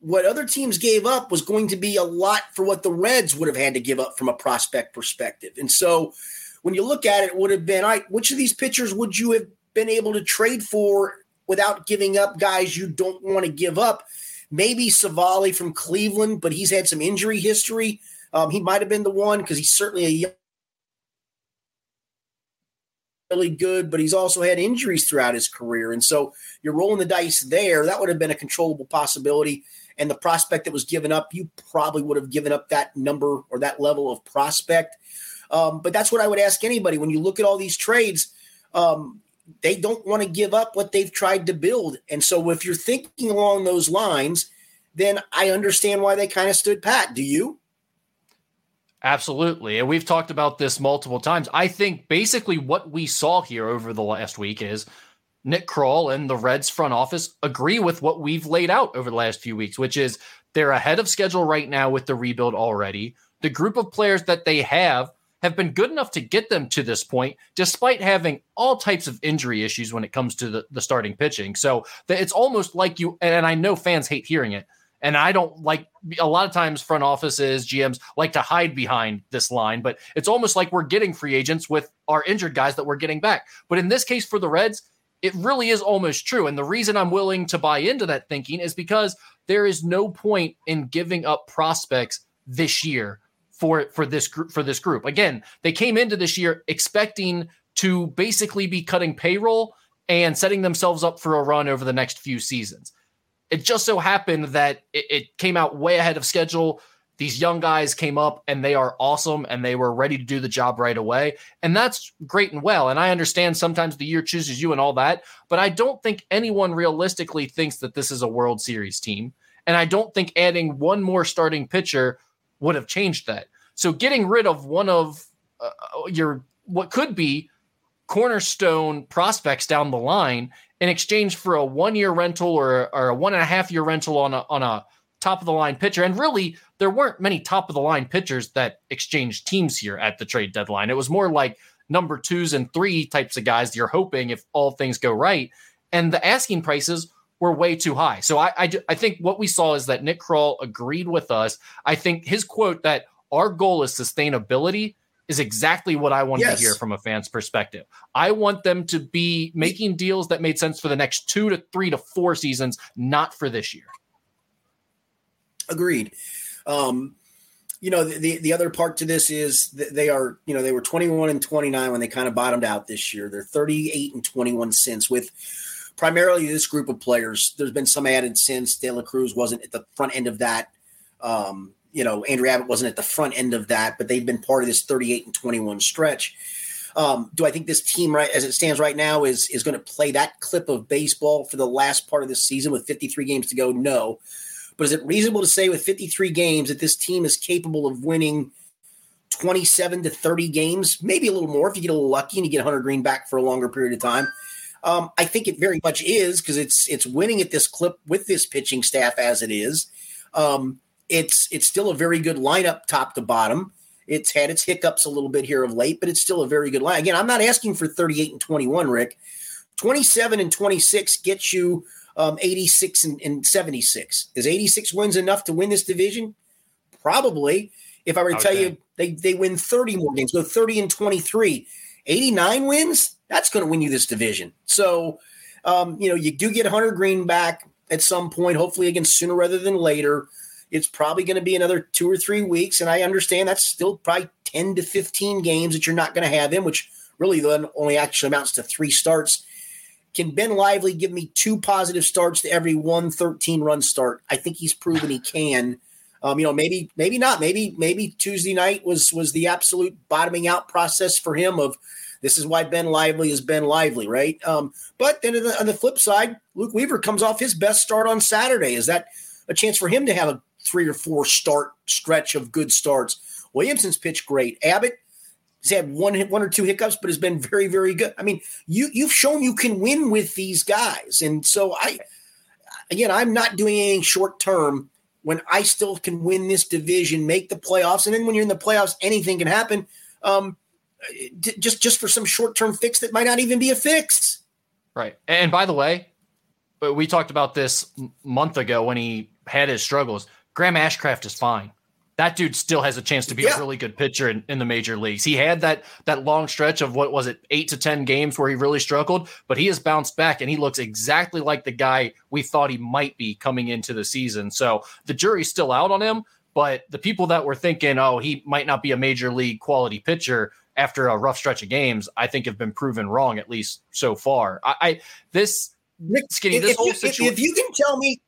what other teams gave up was going to be a lot for what the Reds would have had to give up from a prospect perspective. And so when you look at it, it would have been, all right, which of these pitchers would you have been able to trade for without giving up guys you don't want to give up? Maybe Civale from Cleveland, but he's had some injury history. Um, he might have been the one because he's certainly a young really good, but he's also had injuries throughout his career. And so you're rolling the dice there. That would have been a controllable possibility and the prospect that was given up, you probably would have given up that number or that level of prospect. Um, but that's what I would ask anybody when you look at all these trades. Um, they don't want to give up what they've tried to build. And so if you're thinking along those lines, then I understand why they kind of stood pat. Do you? Absolutely. And we've talked about this multiple times. I think basically what we saw here over the last week is Nick Krall and the Reds front office agree with what we've laid out over the last few weeks, which is they're ahead of schedule right now with the rebuild already. The group of players that they have have been good enough to get them to this point, despite having all types of injury issues when it comes to the, the starting pitching. So it's almost like you, and I know fans hate hearing it. And I don't like a lot of times front offices, GMs like to hide behind this line, but it's almost like we're getting free agents with our injured guys that we're getting back. But in this case for the Reds, it really is almost true. And the reason I'm willing to buy into that thinking is because there is no point in giving up prospects this year for for this group for this group. Again, they came into this year expecting to basically be cutting payroll and setting themselves up for a run over the next few seasons. It just so happened that it, it came out way ahead of schedule these young guys came up and they are awesome and they were ready to do the job right away. And that's great and well. And I understand sometimes the year chooses you and all that, but I don't think anyone realistically thinks that this is a World Series team. And I don't think adding one more starting pitcher would have changed that. So getting rid of one of uh, your what could be cornerstone prospects down the line in exchange for a one year rental or, or a one and a half year rental on a on a top of the line pitcher. And really, there weren't many top of the line pitchers that exchanged teams here at the trade deadline. It was more like number twos and three types of guys you're hoping if all things go right. And the asking prices were way too high. So I, I, I think what we saw is that Nick Krall agreed with us. I think his quote that our goal is sustainability is exactly what I want yes. to hear from a fan's perspective. I want them to be making deals that made sense for the next two to three to four seasons, not for this year. Agreed. Um, you know, the, the other part to this is they are, you know, they were 21 and 29 when they kind of bottomed out this year. They're 38 and 21 since with primarily this group of players. There's been some added since De La Cruz wasn't at the front end of that. Um, you know, Andrew Abbott wasn't at the front end of that, but they've been part of this 38 and 21 stretch. Um, do I think this team, right as it stands right now, is is going to play that clip of baseball for the last part of the season with 53 games to go? No. But is it reasonable to say with 53 games that this team is capable of winning 27 to 30 games, maybe a little more if you get a little lucky and you get Hunter Greene back for a longer period of time? Um, I think it very much is because it's it's winning at this clip with this pitching staff as it is. Um, it's it's still a very good lineup top to bottom. It's had its hiccups a little bit here of late, but it's still a very good line. Again, I'm not asking for 38 and 21, Rick. 27 and 26 gets you um, 86 and, and 76. Is 86 wins enough to win this division? Probably. If I were to okay. tell you they, they win 30 more games, go 30 and 23, 89 wins, that's going to win you this division. So, um, you know, you do get Hunter Greene back. at some point, hopefully again sooner rather than later. It's probably going to be another two or three weeks, and I understand that's still probably ten to fifteen games that you're not going to have him, which really then only actually amounts to three starts. Can Ben Lively give me two positive starts to every one 13 run start? I think he's proven he can. Um, you know, maybe maybe not. Maybe maybe Tuesday night was was the absolute bottoming out process for him. Of this is why Ben Lively is Ben Lively, right? Um, but then on the, on the flip side, Luke Weaver comes off his best start on Saturday. Is that a chance for him to have a three or four start stretch of good starts? Williamson's pitched great. Abbott has had one one or two hiccups, but has been very very good. I mean, you you've shown you can win with these guys, and so I again I'm not doing anything short term when I still can win this division, make the playoffs, and then when you're in the playoffs, anything can happen. Um, just just for some short term fix that might not even be a fix. Right. And by the way, but we talked about this month ago when he had his struggles. Graham Ashcraft is fine that dude still has a chance to be yeah. a really good pitcher in, in, the major leagues. He had that that long stretch of what was it, eight to ten games where he really struggled, but he has bounced back and he looks exactly like the guy we thought he might be coming into the season. So the jury's still out on him, but the people that were thinking, oh, he might not be a major league quality pitcher after a rough stretch of games, I think have been proven wrong at least so far. I, I this skinny, this if, whole if, situation. If you can tell me,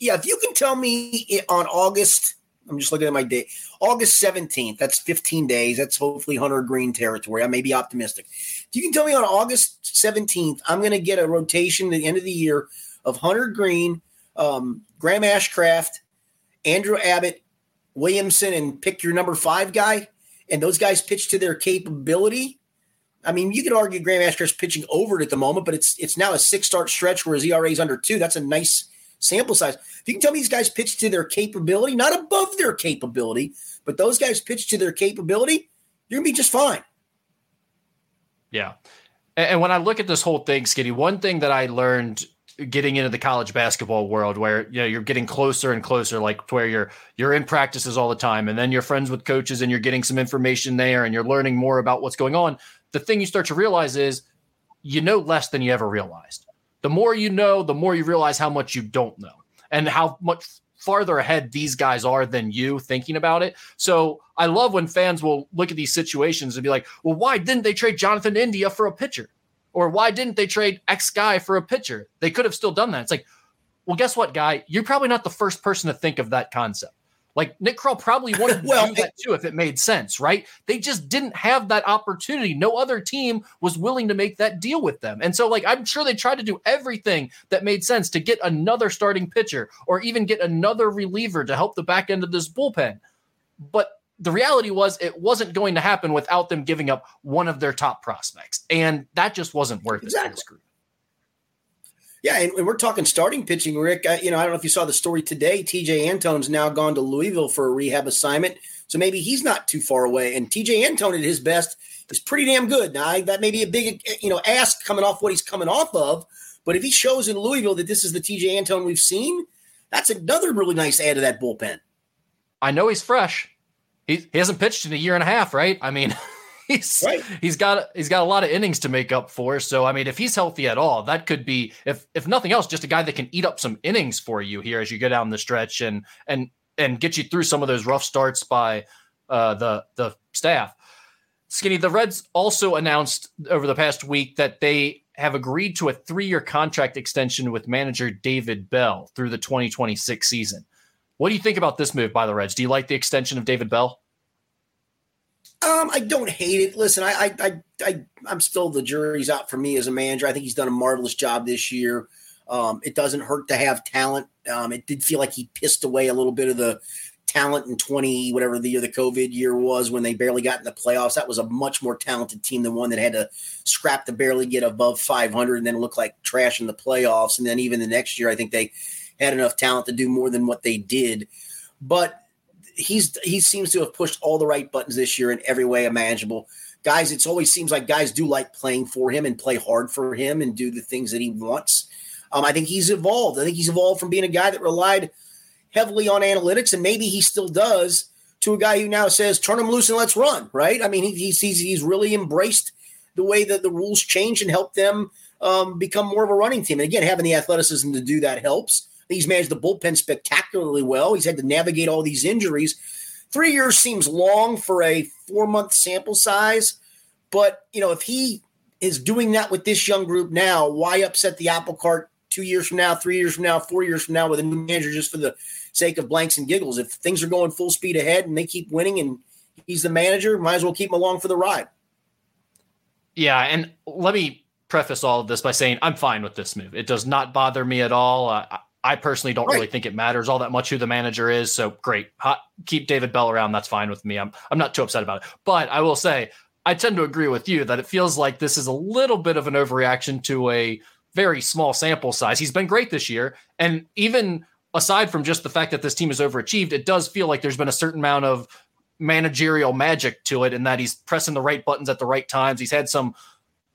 yeah, if you can tell me on August I'm just looking at my date. August 17th. That's 15 days. That's hopefully Hunter Greene territory. I may be optimistic. You can tell me on August 17th, I'm going to get a rotation at the end of the year of Hunter Greene, um, Graham Ashcraft, Andrew Abbott, Williamson, and pick your number five guy, and those guys pitch to their capability. I mean, you could argue Graham Ashcraft's pitching over it at the moment, but it's it's now a six start stretch where his ERA is under two. That's a nice sample size. If you can tell me these guys pitch to their capability, not above their capability, but those guys pitch to their capability, you're gonna be just fine. Yeah. And when I look at this whole thing, Skinny, one thing that I learned getting into the college basketball world where you know you're getting closer and closer like where you're you're in practices all the time and then you're friends with coaches and you're getting some information there and you're learning more about what's going on the thing you start to realize is you know less than you ever realized the more you know, the more you realize how much you don't know and how much farther ahead these guys are than you thinking about it. So I love when fans will look at these situations and be like, well, why didn't they trade Jonathan India for a pitcher? Or why didn't they trade X guy for a pitcher? They could have still done that. It's like, well, guess what, guy? You're probably not the first person to think of that concept. Like Nick Krall probably wanted to well, do that too if it made sense, right? They just didn't have that opportunity. No other team was willing to make that deal with them. And so, like, I'm sure they tried to do everything that made sense to get another starting pitcher or even get another reliever to help the back end of this bullpen. But the reality was it wasn't going to happen without them giving up one of their top prospects. And that just wasn't worth exactly. it. Yeah, and, we're talking starting pitching, Rick. I, you know, I don't know if you saw the story today. Tejay Antone's now gone to Louisville for a rehab assignment, so maybe he's not too far away. And Tejay Antone at his best is pretty damn good. Now I, that may be a big, you know, ask coming off what he's coming off of, but if he shows in Louisville that this is the Tejay Antone we've seen, that's another really nice add to that bullpen. I know he's fresh. He, he hasn't pitched in a year and a half, right? I mean. he's right. he's got he's got a lot of innings to make up for. So I mean, if he's healthy at all, that could be if if nothing else, just a guy that can eat up some innings for you here as you go down the stretch and and and get you through some of those rough starts by uh, the the staff. Skinny, the Reds also announced over the past week that they have agreed to a three-year contract extension with manager David Bell through the 2026 season. What do you think about this move by the Reds? Do you like the extension of David Bell? Um, I don't hate it. Listen, I, I, I, I, am still the jury's out for me as a manager. I think he's done a marvelous job this year. Um, it doesn't hurt to have talent. Um, it did feel like he pissed away a little bit of the talent in 20, whatever the year the COVID year was when they barely got in the playoffs. That was a much more talented team than one that had to scrap to barely get above 500 and then look like trash in the playoffs. And then even the next year, I think they had enough talent to do more than what they did. But he's he seems to have pushed all the right buttons this year in every way imaginable. Guys, it's always seems like guys do like playing for him and play hard for him and do the things that he wants. Um, I think he's evolved. I think he's evolved from being a guy that relied heavily on analytics, and maybe he still does, to a guy who now says, "Turn him loose and let's run." Right? I mean, he, he's he's he's really embraced the way that the rules change and help them um, become more of a running team. And again, having the athleticism to do that helps. He's managed the bullpen spectacularly well. He's had to navigate all these injuries. Three years seems long for a four month sample size, but you know if he is doing that with this young group now, why upset the apple cart two years from now, three years from now, four years from now with a new manager just for the sake of blanks and giggles? If things are going full speed ahead and they keep winning and he's the manager, might as well keep him along for the ride. Yeah, and let me preface all of this by saying I'm fine with this move. It does not bother me at all. Uh, I personally don't right. really think it matters all that much who the manager is. So great, Hot, keep David Bell around. That's fine with me. I'm I'm not too upset about it. But I will say I tend to agree with you that it feels like this is a little bit of an overreaction to a very small sample size. He's been great this year, and even aside from just the fact that this team has overachieved, it does feel like there's been a certain amount of managerial magic to it, and that he's pressing the right buttons at the right times. He's had some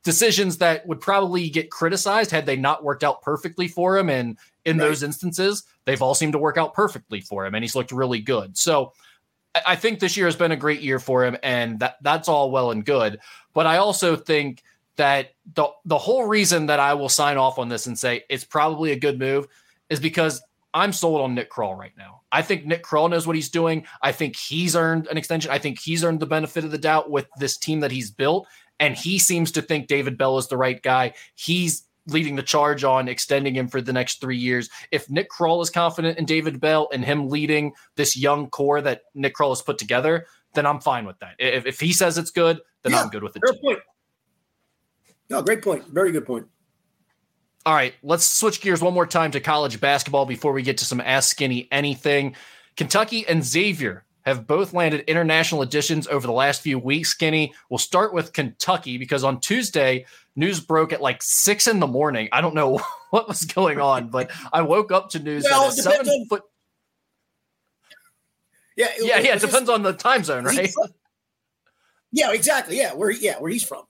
decisions that would probably get criticized had they not worked out perfectly for him. And in right. those instances, they've all seemed to work out perfectly for him, and he's looked really good. So I think this year has been a great year for him, and that that's all well and good. But I also think that the the whole reason that I will sign off on this and say it's probably a good move is because I'm sold on Nick Krall right now. I think Nick Krall knows what he's doing. I think he's earned an extension. I think he's earned the benefit of the doubt with this team that he's built. And he seems to think David Bell is the right guy. He's leading the charge on extending him for the next three years. If Nick Krall is confident in David Bell and him leading this young core that Nick Krall has put together, then I'm fine with that. If, if he says it's good, then yeah, I'm good with it. Great point. No, great point. Very good point. All right, let's switch gears one more time to college basketball before we get to some Ask Skinny anything. Kentucky and Xavier have both landed international editions over the last few weeks. Skinny, we'll start with Kentucky because on Tuesday, news broke at like six in the morning. I don't know what was going on, but I woke up to news well, that a seven on, foot. Yeah, it, yeah, yeah. It depends on the time zone, right? Yeah, exactly. Yeah, where yeah, where he's from.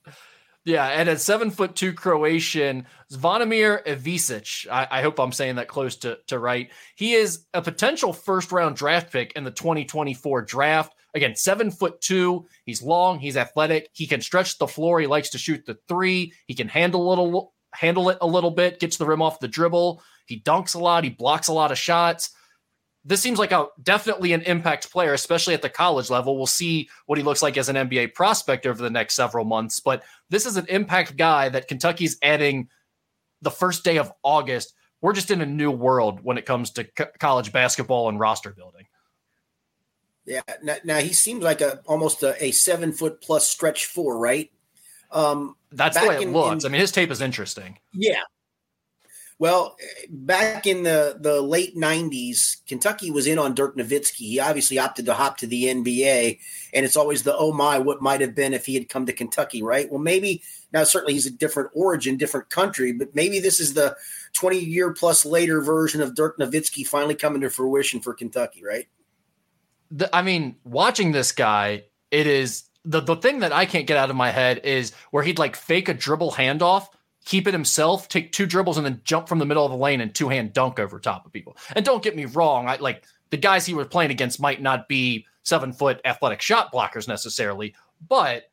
Yeah, and a seven foot two Croatian, Zvonimir Ivisic. I, I, hope I'm saying that close to, to right. He is a potential first round draft pick in the 2024 draft. Again, seven foot two. He's long. He's athletic. He can stretch the floor. He likes to shoot the three. He can handle a little, handle it a little bit. Gets the rim off the dribble. He dunks a lot. He blocks a lot of shots this seems like a definitely an impact player, especially at the college level. We'll see what he looks like as an NBA prospect over the next several months, but this is an impact guy that Kentucky's adding the first day of August. We're just in a new world when it comes to co- college basketball and roster building. Yeah, now, now he seems like a almost a, a, seven foot plus stretch four, right? Um, That's the way it in, looks. In, I mean, his tape is interesting. Yeah, well, back in the, the late 90s, Kentucky was in on Dirk Nowitzki. He obviously opted to hop to the NBA, and it's always the oh my, what might have been if he had come to Kentucky, right? Well, maybe now, certainly he's a different origin, different country, but maybe this is the 20 year plus later version of Dirk Nowitzki finally coming to fruition for Kentucky, right? The, I mean, watching this guy, it is the, the thing that I can't get out of my head is where he'd like fake a dribble handoff keep it himself, take two dribbles, and then jump from the middle of the lane and two hand dunk over top of people. And don't get me wrong, I like the guys he was playing against might not be seven foot athletic shot blockers necessarily, but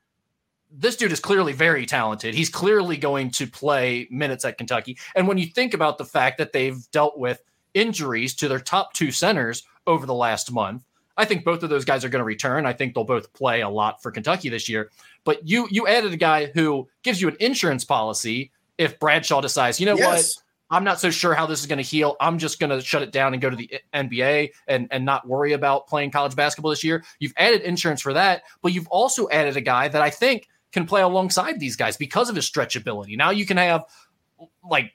this dude is clearly very talented. He's clearly going to play minutes at Kentucky. And when you think about the fact that they've dealt with injuries to their top two centers over the last month, I think both of those guys are going to return. I think they'll both play a lot for Kentucky this year. But you you added a guy who gives you an insurance policy if Bradshaw decides, you know yes. what, I'm not so sure how this is going to heal. I'm just going to shut it down and go to the NBA and, and not worry about playing college basketball this year. You've added insurance for that, but you've also added a guy that I think can play alongside these guys because of his stretchability. Now you can have like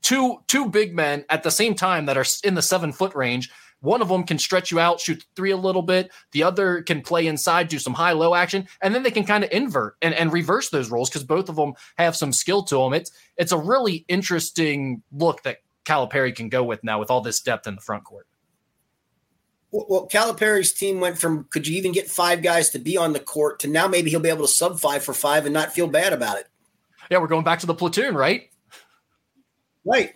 two two big men at the same time that are in the seven foot range one of them can stretch you out, shoot three a little bit. The other can play inside, do some high low action, and then they can kind of invert and, and reverse those roles because both of them have some skill to them. It's it's a really interesting look that Calipari can go with now with all this depth in the front court. Well, Calipari's team went from could you even get five guys to be on the court to now maybe he'll be able to sub five for five and not feel bad about it. Yeah, we're going back to the platoon, right? Right.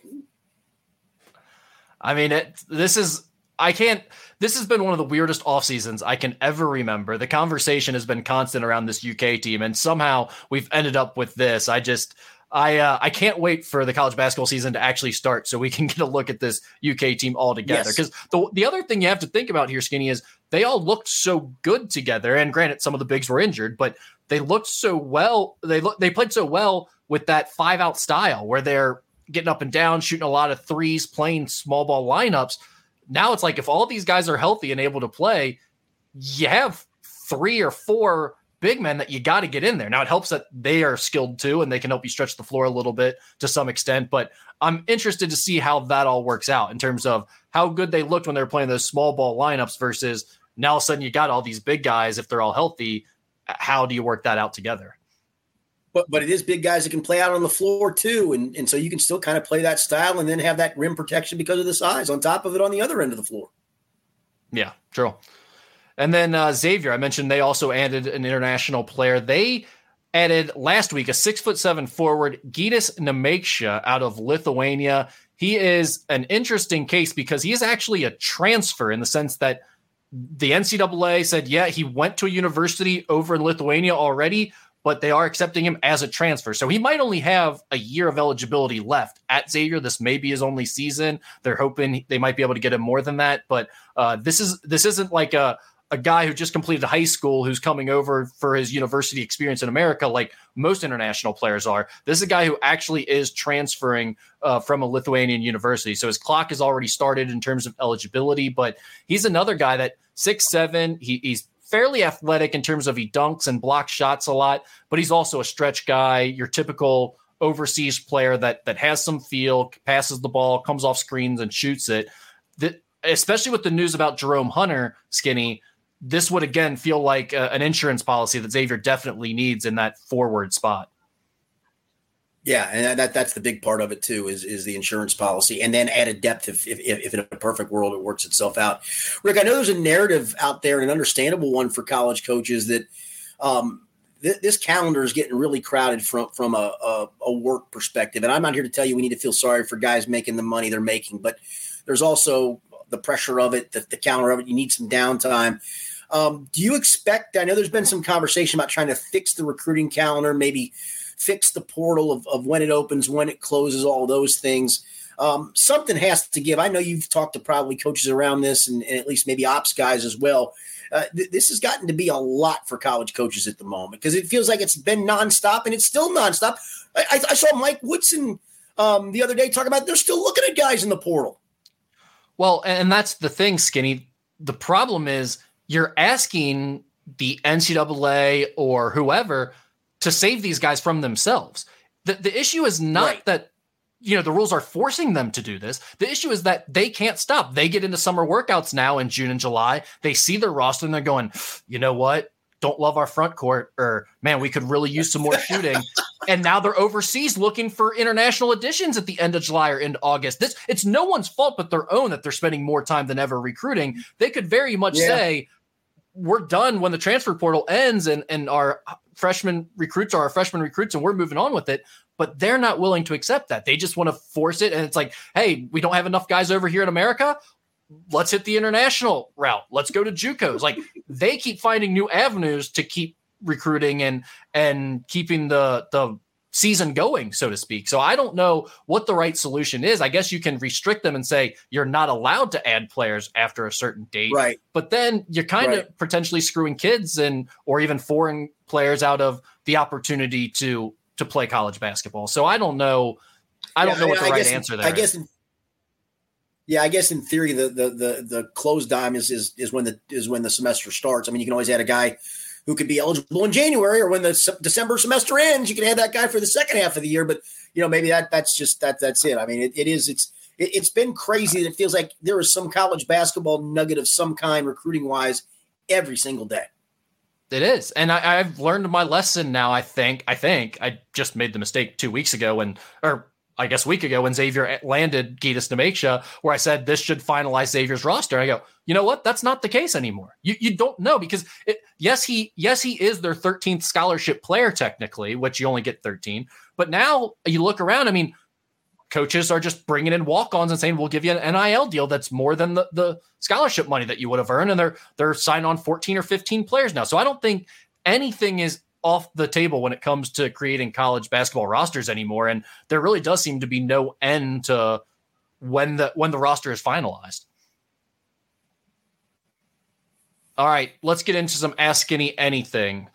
I mean, it, this is I can't. This has been one of the weirdest off seasons I can ever remember. The conversation has been constant around this UK team, and somehow we've ended up with this. I just, I uh, I can't wait for the college basketball season to actually start so we can get a look at this UK team all together. Because yes. the the other thing you have to think about here, Skinny, is they all looked so good together. And granted, some of the bigs were injured, but they looked so well. They look they played so well with that five out style where they're getting up and down, shooting a lot of threes, playing small ball lineups. Now it's like if all these guys are healthy and able to play, you have three or four big men that you got to get in there. Now it helps that they are skilled too and they can help you stretch the floor a little bit to some extent, but I'm interested to see how that all works out in terms of how good they looked when they were playing those small ball lineups versus now all of a sudden you got all these big guys if they're all healthy. How do you work that out together? But but it is big guys that can play out on the floor too, and and so you can still kind of play that style and then have that rim protection because of the size on top of it on the other end of the floor. Yeah, true. And then uh, Xavier, I mentioned they also added an international player. They added last week a six foot seven forward, Gytis Nemeiksa out of Lithuania. He is an interesting case because he is actually a transfer in the sense that the NCAA said, yeah, he went to a university over in Lithuania already, but they are accepting him as a transfer. So he might only have a year of eligibility left at Xavier. This may be his only season. They're hoping they might be able to get him more than that. But uh, this is this isn't like a a guy who just completed high school who's coming over for his university experience in America, like most international players are. This is a guy who actually is transferring uh, from a Lithuanian university. So his clock has already started in terms of eligibility, but he's another guy that six seven. He, he's fairly athletic in terms of he dunks and blocks shots a lot, but he's also a stretch guy, your typical overseas player that that has some feel, passes the ball, comes off screens and shoots it. Especially with the news about Jerome Hunter, skinny, this would again feel like a, an insurance policy that Xavier definitely needs in that forward spot. Yeah, and that that's the big part of it too is is the insurance policy, and then added depth if if, if in a perfect world it works itself out. Rick, I know there's a narrative out there, an understandable one for college coaches that um, th- this calendar is getting really crowded from from a, a, a work perspective, and I'm not here to tell you we need to feel sorry for guys making the money they're making, but there's also the pressure of it, the, the counter of it. You need some downtime. Um, do you expect? I know there's been some conversation about trying to fix the recruiting calendar, maybe fix the portal of, of when it opens, when it closes, all those things. Um, something has to give. I know you've talked to probably coaches around this and, and at least maybe ops guys as well. Uh, th- this has gotten to be a lot for college coaches at the moment because it feels like it's been nonstop and it's still nonstop. I, I, I saw Mike Woodson um, the other day talk about they're still looking at guys in the portal. Well, and that's the thing, Skinny. The problem is you're asking the NCAA or whoever to save these guys from themselves. The, the issue is not right. that you know the rules are forcing them to do this. The issue is that they can't stop. They get into summer workouts now in June and July. They see their roster and they're going, you know what? Don't love our front court, or man, we could really use some more shooting. and now they're overseas looking for international additions at the end of July or into August. This it's no one's fault but their own that they're spending more time than ever recruiting. They could very much yeah. say, we're done when the transfer portal ends and and our freshman recruits are our freshman recruits and we're moving on with it but they're not willing to accept that. They just want to force it and it's like hey we don't have enough guys over here in america. Let's hit the international route. Let's go to jucos. Like they keep finding new avenues to keep recruiting and and keeping the the season going, so to speak. So I don't know what the right solution is. I guess you can restrict them and say you're not allowed to add players after a certain date. Right. But then you're kind right. of potentially screwing kids and or even foreign players out of the opportunity to to play college basketball. So I don't know. I don't know what the I right guess, answer there. I guess. In, yeah, I guess in theory, the the the the close dime is is is when the is when the semester starts. I mean, you can always add a guy who could be eligible in January or when the December semester ends, you can have that guy for the second half of the year. But you know, maybe that that's just that that's it. I mean, it, it is it's it, has been crazy. It feels like there is some college basketball nugget of some kind recruiting wise every single day. It is, and I, have learned my lesson now. I think. I think I just made the mistake two weeks ago when, or I guess week ago when Xavier landed Gytis Nemeiksa, where I said this should finalize Xavier's roster. I go, you know what? That's not the case anymore. You you don't know because it, yes he yes he is their 13th scholarship player technically, which you only get 13. But now you look around. I mean, coaches are just bringing in walk-ons and saying we'll give you an NIL deal that's more than the the scholarship money that you would have earned, and they're they're signing on 14 or 15 players now. So I don't think anything is off the table when it comes to creating college basketball rosters anymore. And there really does seem to be no end to when the when the roster is finalized. All right, let's get into some Ask Skinny Anything.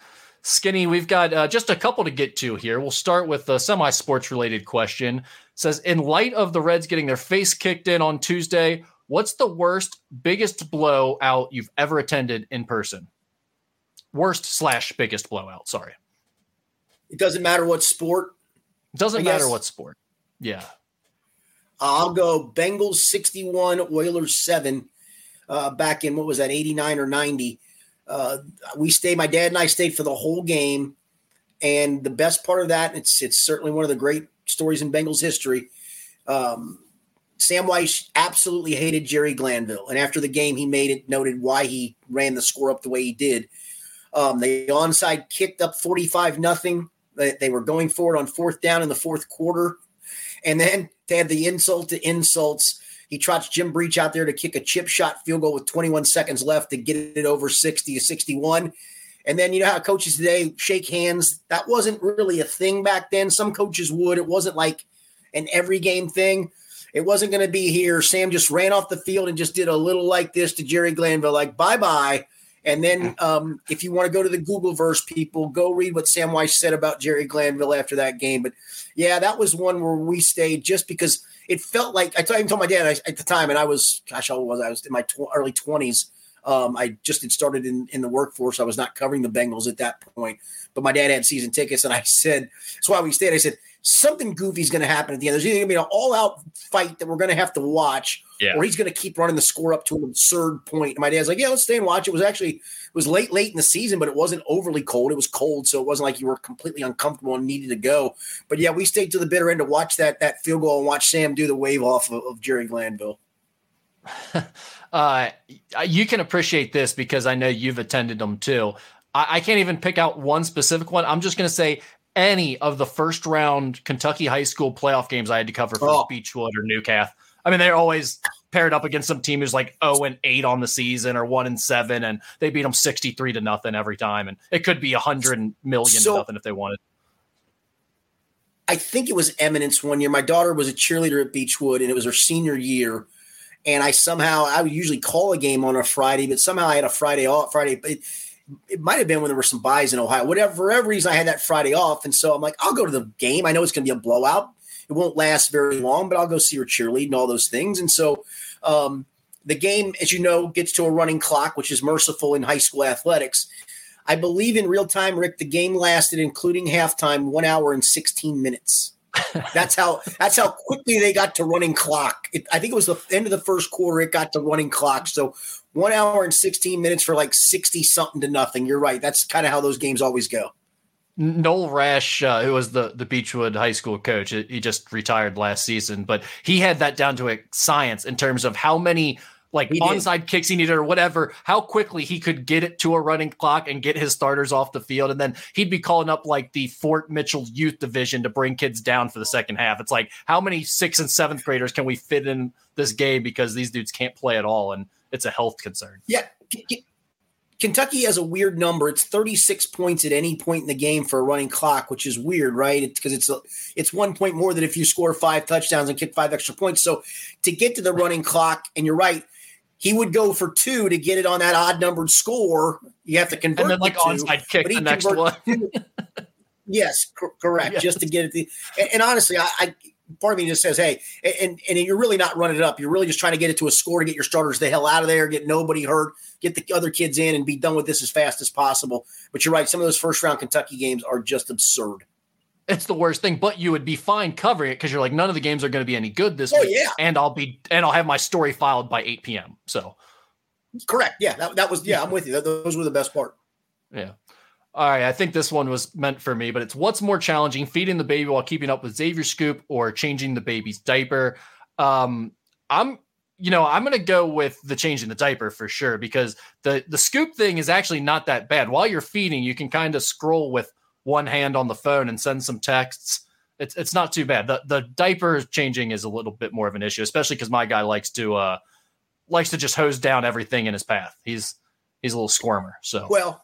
Skinny, we've got uh, just a couple to get to here. We'll start with a semi sports related question. It says, in light of the Reds getting their face kicked in on Tuesday, what's the worst, biggest blowout you've ever attended in person? Worst slash biggest blowout. Sorry. It doesn't matter what sport. It doesn't matter what sport. Yeah. I'll go Bengals 61, Oilers 7 uh, back in what was that 89 or 90 uh, we stayed my dad and i stayed for the whole game and the best part of that it's it's certainly one of the great stories in bengals history um, sam wyche absolutely hated jerry glanville and after the game he made it noted why he ran the score up the way he did um, they onside kicked up 45 nothing they, were going for it on fourth down in the fourth quarter and then to add the insult to insults he trots Jim Breech out there to kick a chip shot field goal with 21 seconds left to get it over 60 to 61. And then you know how coaches today shake hands. That wasn't really a thing back then. Some coaches would. It wasn't like an every game thing. It wasn't going to be here. Sam just ran off the field and just did a little like this to Jerry Glanville, like bye bye. And then um, if you want to go to the Google verse, people go read what Sam Wyche said about Jerry Glanville after that game. But yeah, that was one where we stayed just because it felt like I even told my dad I, at the time, and I was, gosh, how old was I? I was in my tw- early twenties. Um, I just had started in, in the workforce. I was not covering the Bengals at that point, but my dad had season tickets, and I said, "That's why we stayed." I said, "Something goofy is going to happen at the end. There's either going to be an all-out fight that we're going to have to watch, yeah. or he's going to keep running the score up to an absurd point." And my dad's like, "Yeah, let's stay and watch." It was actually it was late, late in the season, but it wasn't overly cold. It was cold, so it wasn't like you were completely uncomfortable and needed to go. But yeah, we stayed to the bitter end to watch that that field goal and watch Sam do the wave off of, of Jerry Glanville. uh, you can appreciate this because I know you've attended them too. I, I can't even pick out one specific one. I'm just going to say any of the first round Kentucky high school playoff games I had to cover for oh. Beechwood or Newcath. I mean, they're always paired up against some team who's like 0 and 8 on the season or 1 and 7 and they beat them 63 to nothing every time and it could be 100 million so, to nothing if they wanted. I think it was Eminence one year. My daughter was a cheerleader at Beechwood and it was her senior year and I somehow I would usually call a game on a Friday, but somehow I had a Friday off Friday. It, it might have been when there were some buys in Ohio. Whatever, for whatever reason, I had that Friday off, and so I'm like, I'll go to the game. I know it's going to be a blowout. It won't last very long, but I'll go see her cheerlead and all those things. And so um, the game, as you know, gets to a running clock, which is merciful in high school athletics. I believe in real time, Rick, the game lasted, including halftime, one hour and 16 minutes. that's how that's how quickly they got to running clock. It, I think it was the end of the first quarter. It got to running clock. So one hour and 16 minutes for like 60 something to nothing. You're right. That's kind of how those games always go. Noel Rash, uh, who was the the Beechwood High School coach, he just retired last season, but he had that down to a science in terms of how many like he onside did. kicks he needed or whatever, how quickly he could get it to a running clock and get his starters off the field. And then he'd be calling up like the Fort Mitchell youth division to bring kids down for the second half. It's like, how many sixth and seventh graders can we fit in this game because these dudes can't play at all? And it's a health concern. Yeah. Kentucky has a weird number. It's 36 points at any point in the game for a running clock, which is weird, right? Because it's, it's it's one point more than if you score five touchdowns and kick five extra points. So to get to the running clock, and you're right, he would go for two to get it on that odd numbered score. You have to convert and then like onside kick the next one. yes, correct. Yes. Just to get it. The, and, and honestly, I, I part of me just says, hey, and and you're really not running it up. You're really just trying to get it to a score to get your starters the hell out of there, get nobody hurt, get the other kids in, and be done with this as fast as possible. But you're right, some of those first round Kentucky games are just absurd. It's the worst thing, but you would be fine covering it because you're like, none of the games are going to be any good this oh, week. Yeah. And I'll be and I'll have my story filed by 8 p.m. So correct. Yeah, that, that was yeah, I'm with you. Those were the best part. Yeah. All right, I think this one was meant for me, but it's what's more challenging, feeding the baby while keeping up with Xavier Scoop or changing the baby's diaper? Um, I'm you know, I'm going to go with the changing the diaper for sure because the the scoop thing is actually not that bad. While you're feeding, you can kind of scroll with one hand on the phone and send some texts. It's it's not too bad. The the diaper changing is a little bit more of an issue, especially because my guy likes to uh likes to just hose down everything in his path. He's he's a little squirmer. So well,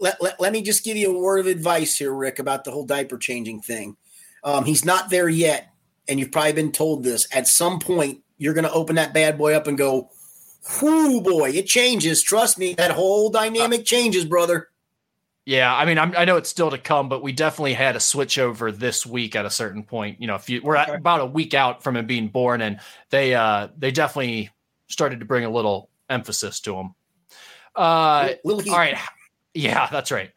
let, let, let me just give you a word of advice here, Rick, about the whole diaper changing thing. Um, he's not there yet, and you've probably been told this. At some point, you're going to open that bad boy up and go, "Whoo, boy, it changes." Trust me, that whole dynamic changes, brother. Yeah, I mean, I'm, i know it's still to come, but we definitely had a switch over this week at a certain point. You know, if you we're okay. about a week out from him being born, and they uh they definitely started to bring a little emphasis to him. Uh, will, will he- all right, yeah, that's right.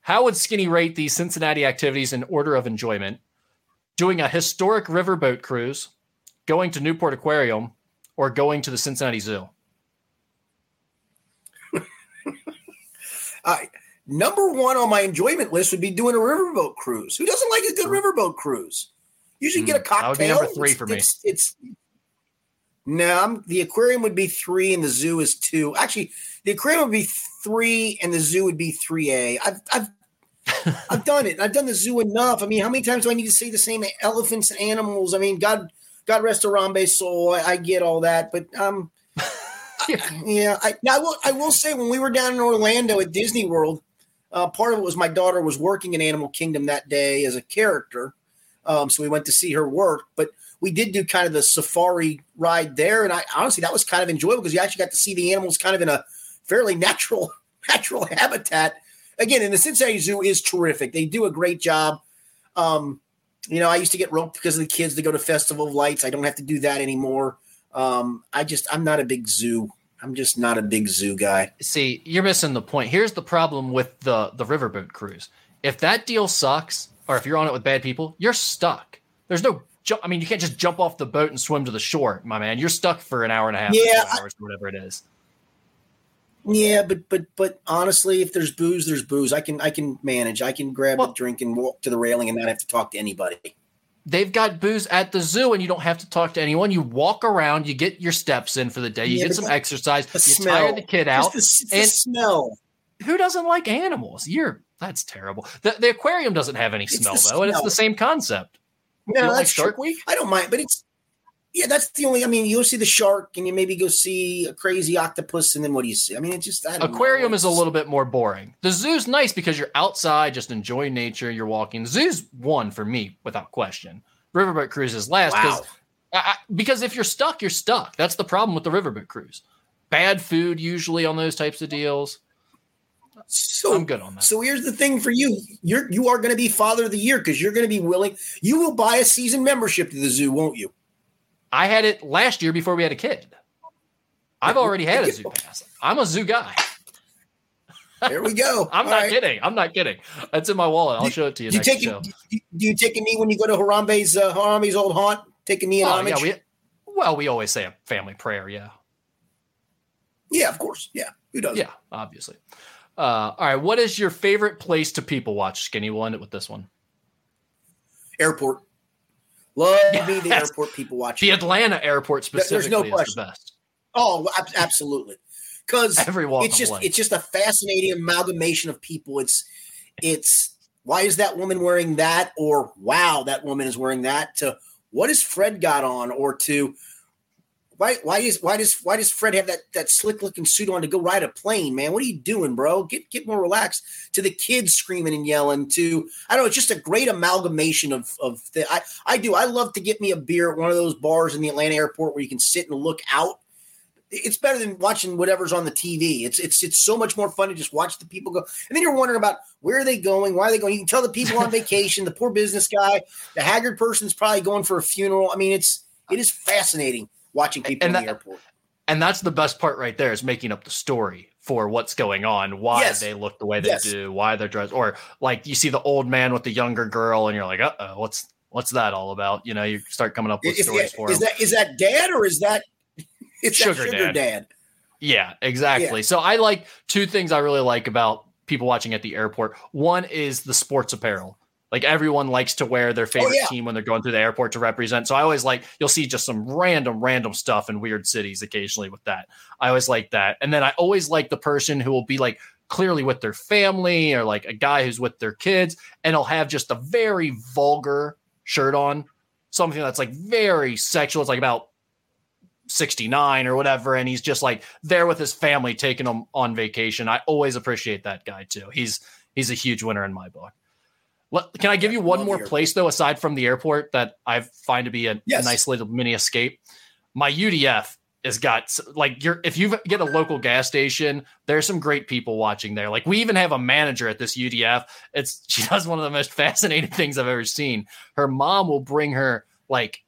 How would Skinny rate these Cincinnati activities in order of enjoyment? Doing a historic riverboat cruise, going to Newport Aquarium, or going to the Cincinnati Zoo? I number one on my enjoyment list would be doing a riverboat cruise. Who doesn't like a good riverboat cruise? Usually mm, get a cocktail. That would be number three for it's, me. It's, it's no, I'm, the aquarium would be three and the zoo is two. Actually, the aquarium would be three and the zoo would be three A. I've I've I've done it. I've done the zoo enough. I mean, how many times do I need to say the same elephants and animals? I mean, God God rest Harambe's soul. I, I get all that, but um, yeah. yeah. I, now I will I will say when we were down in Orlando at Disney World, uh, part of it was my daughter was working in Animal Kingdom that day as a character. Um, so we went to see her work, but we did do kind of the safari ride there. And I honestly, that was kind of enjoyable because you actually got to see the animals kind of in a fairly natural, natural habitat. Again, and the Cincinnati Zoo is terrific. They do a great job. Um, you know, I used to get roped because of the kids to go to Festival of Lights. I don't have to do that anymore. Um, I just, I'm not a big zoo I'm just not a big zoo guy. See, you're missing the point. Here's the problem with the the riverboat cruise. If that deal sucks, or if you're on it with bad people, you're stuck. There's no jump. I mean, you can't just jump off the boat and swim to the shore, my man. You're stuck for an hour and a half, yeah, hours, I, whatever it is. Yeah, but but but honestly, if there's booze, there's booze. I can I can manage. I can grab well, a drink and walk to the railing and not have to talk to anybody they've got booze at the zoo and you don't have to talk to anyone. You walk around, you get your steps in for the day, you yeah, get some exercise, you smell. tire the kid out. The, and smell. Who doesn't like animals? You're that's terrible. The, the aquarium doesn't have any smell though, smell. and it's the same concept. No, that's like Shark. Week. I don't mind, but it's yeah, that's the only. I mean, you'll see the shark, and you maybe go see a crazy octopus, and then what do you see? I mean, it just aquarium know. is a little bit more boring. The zoo's nice because you're outside, just enjoying nature. You're walking. The zoo's one for me without question. Riverboat cruises last because wow. because if you're stuck, you're stuck. That's the problem with the riverboat cruise. Bad food usually on those types of deals. So I'm good on that. So here's the thing for you: you're you are going to be father of the year because you're going to be willing. You will buy a season membership to the zoo, won't you? I had it last year before we had a kid. I've already had a zoo pass. I'm a zoo guy. There we go. I'm All not right. kidding. I'm not kidding. That's in my wallet. I'll show it to you. Do you take show. do you take a knee when you go to Harambe's uh, Harambe's old haunt? Take a knee in oh, homage. Yeah, we, well, we always say a family prayer. Yeah. Yeah, of course. Yeah, who does? Yeah, obviously. Uh, all right. What is your favorite place to people watch? Skinny. We'll end it with this one. Airport. Love me the airport people watching. The Atlanta airport specifically There's no question. the best. Oh, absolutely because it's just it's just a fascinating amalgamation of people. It's it's why is that woman wearing that or wow that woman is wearing that to what has Fred got on or to why why is why does why does Fred have that that slick looking suit on to go ride a plane, man? What are you doing, bro? Get get more relaxed. To the kids screaming and yelling. To I don't know, it's just a great amalgamation of of the I I do. I love to get me a beer at one of those bars in the Atlanta airport where you can sit and look out it's better than watching whatever's on the TV. It's it's it's so much more fun to just watch the people go. And then you're wondering about where are they going, why are they going? You can tell the people on vacation, the poor business guy, the haggard person's probably going for a funeral. I mean, it's it is fascinating watching people and in that, the airport. And that's the best part right there is making up the story for what's going on, why yes. they look the way they yes. do, why they're dressed, or like you see the old man with the younger girl, and you're like, uh oh, what's what's that all about? You know, you start coming up with is, stories for is them. that is that dad or is that it's sugar, sugar dad. dad. Yeah, exactly. Yeah. So I like two things I really like about people watching at the airport. One is the sports apparel. Like everyone likes to wear their oh, favorite oh, yeah. team when they're going through the airport to represent. So I always like you'll see just some random, random stuff in weird cities occasionally with that. I always like that. And then I always like the person who will be like clearly with their family or like a guy who's with their kids and he'll have just a very vulgar shirt on, something that's like very sexual. It's like about 69 or whatever, and he's just like there with his family taking them on vacation. I always appreciate that guy too. He's he's a huge winner in my book. Can I give you one more place though, aside from the airport, that I find to be a, yes. a nice little mini escape? My UDF has got like you're if you get a local gas station, there's some great people watching there. Like we even have a manager at this UDF. It's she does one of the most fascinating things I've ever seen. Her mom will bring her like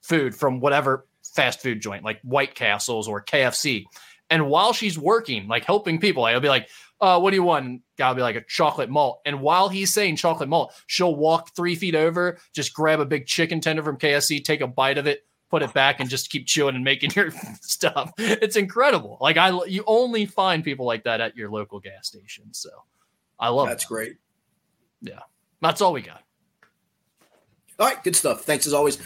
food from whatever fast food joint, like White Castles or KFC. And while she's working, like helping people, I'll be like, uh, what do you want? Gotta be like a chocolate malt. And while he's saying chocolate malt, she'll walk three feet over, just grab a big chicken tender from KFC, take a bite of it, put it back, and just keep chewing and making your stuff. It's incredible. Like I, you only find people like that at your local gas station. So I love that's that. great. Yeah, that's all we got. All right, good stuff. Thanks as always.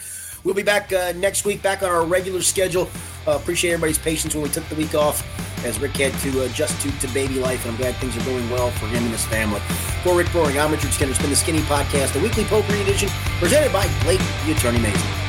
We'll be back uh, next week, back on our regular schedule. Uh, appreciate everybody's patience when we took the week off, as Rick had to adjust to, to baby life, and I'm glad things are going well for him and his family. For Rick Broering, I'm Richard Skinner. It's been the Skinny Podcast, the weekly poker edition, presented by Blake the Attorney Mason.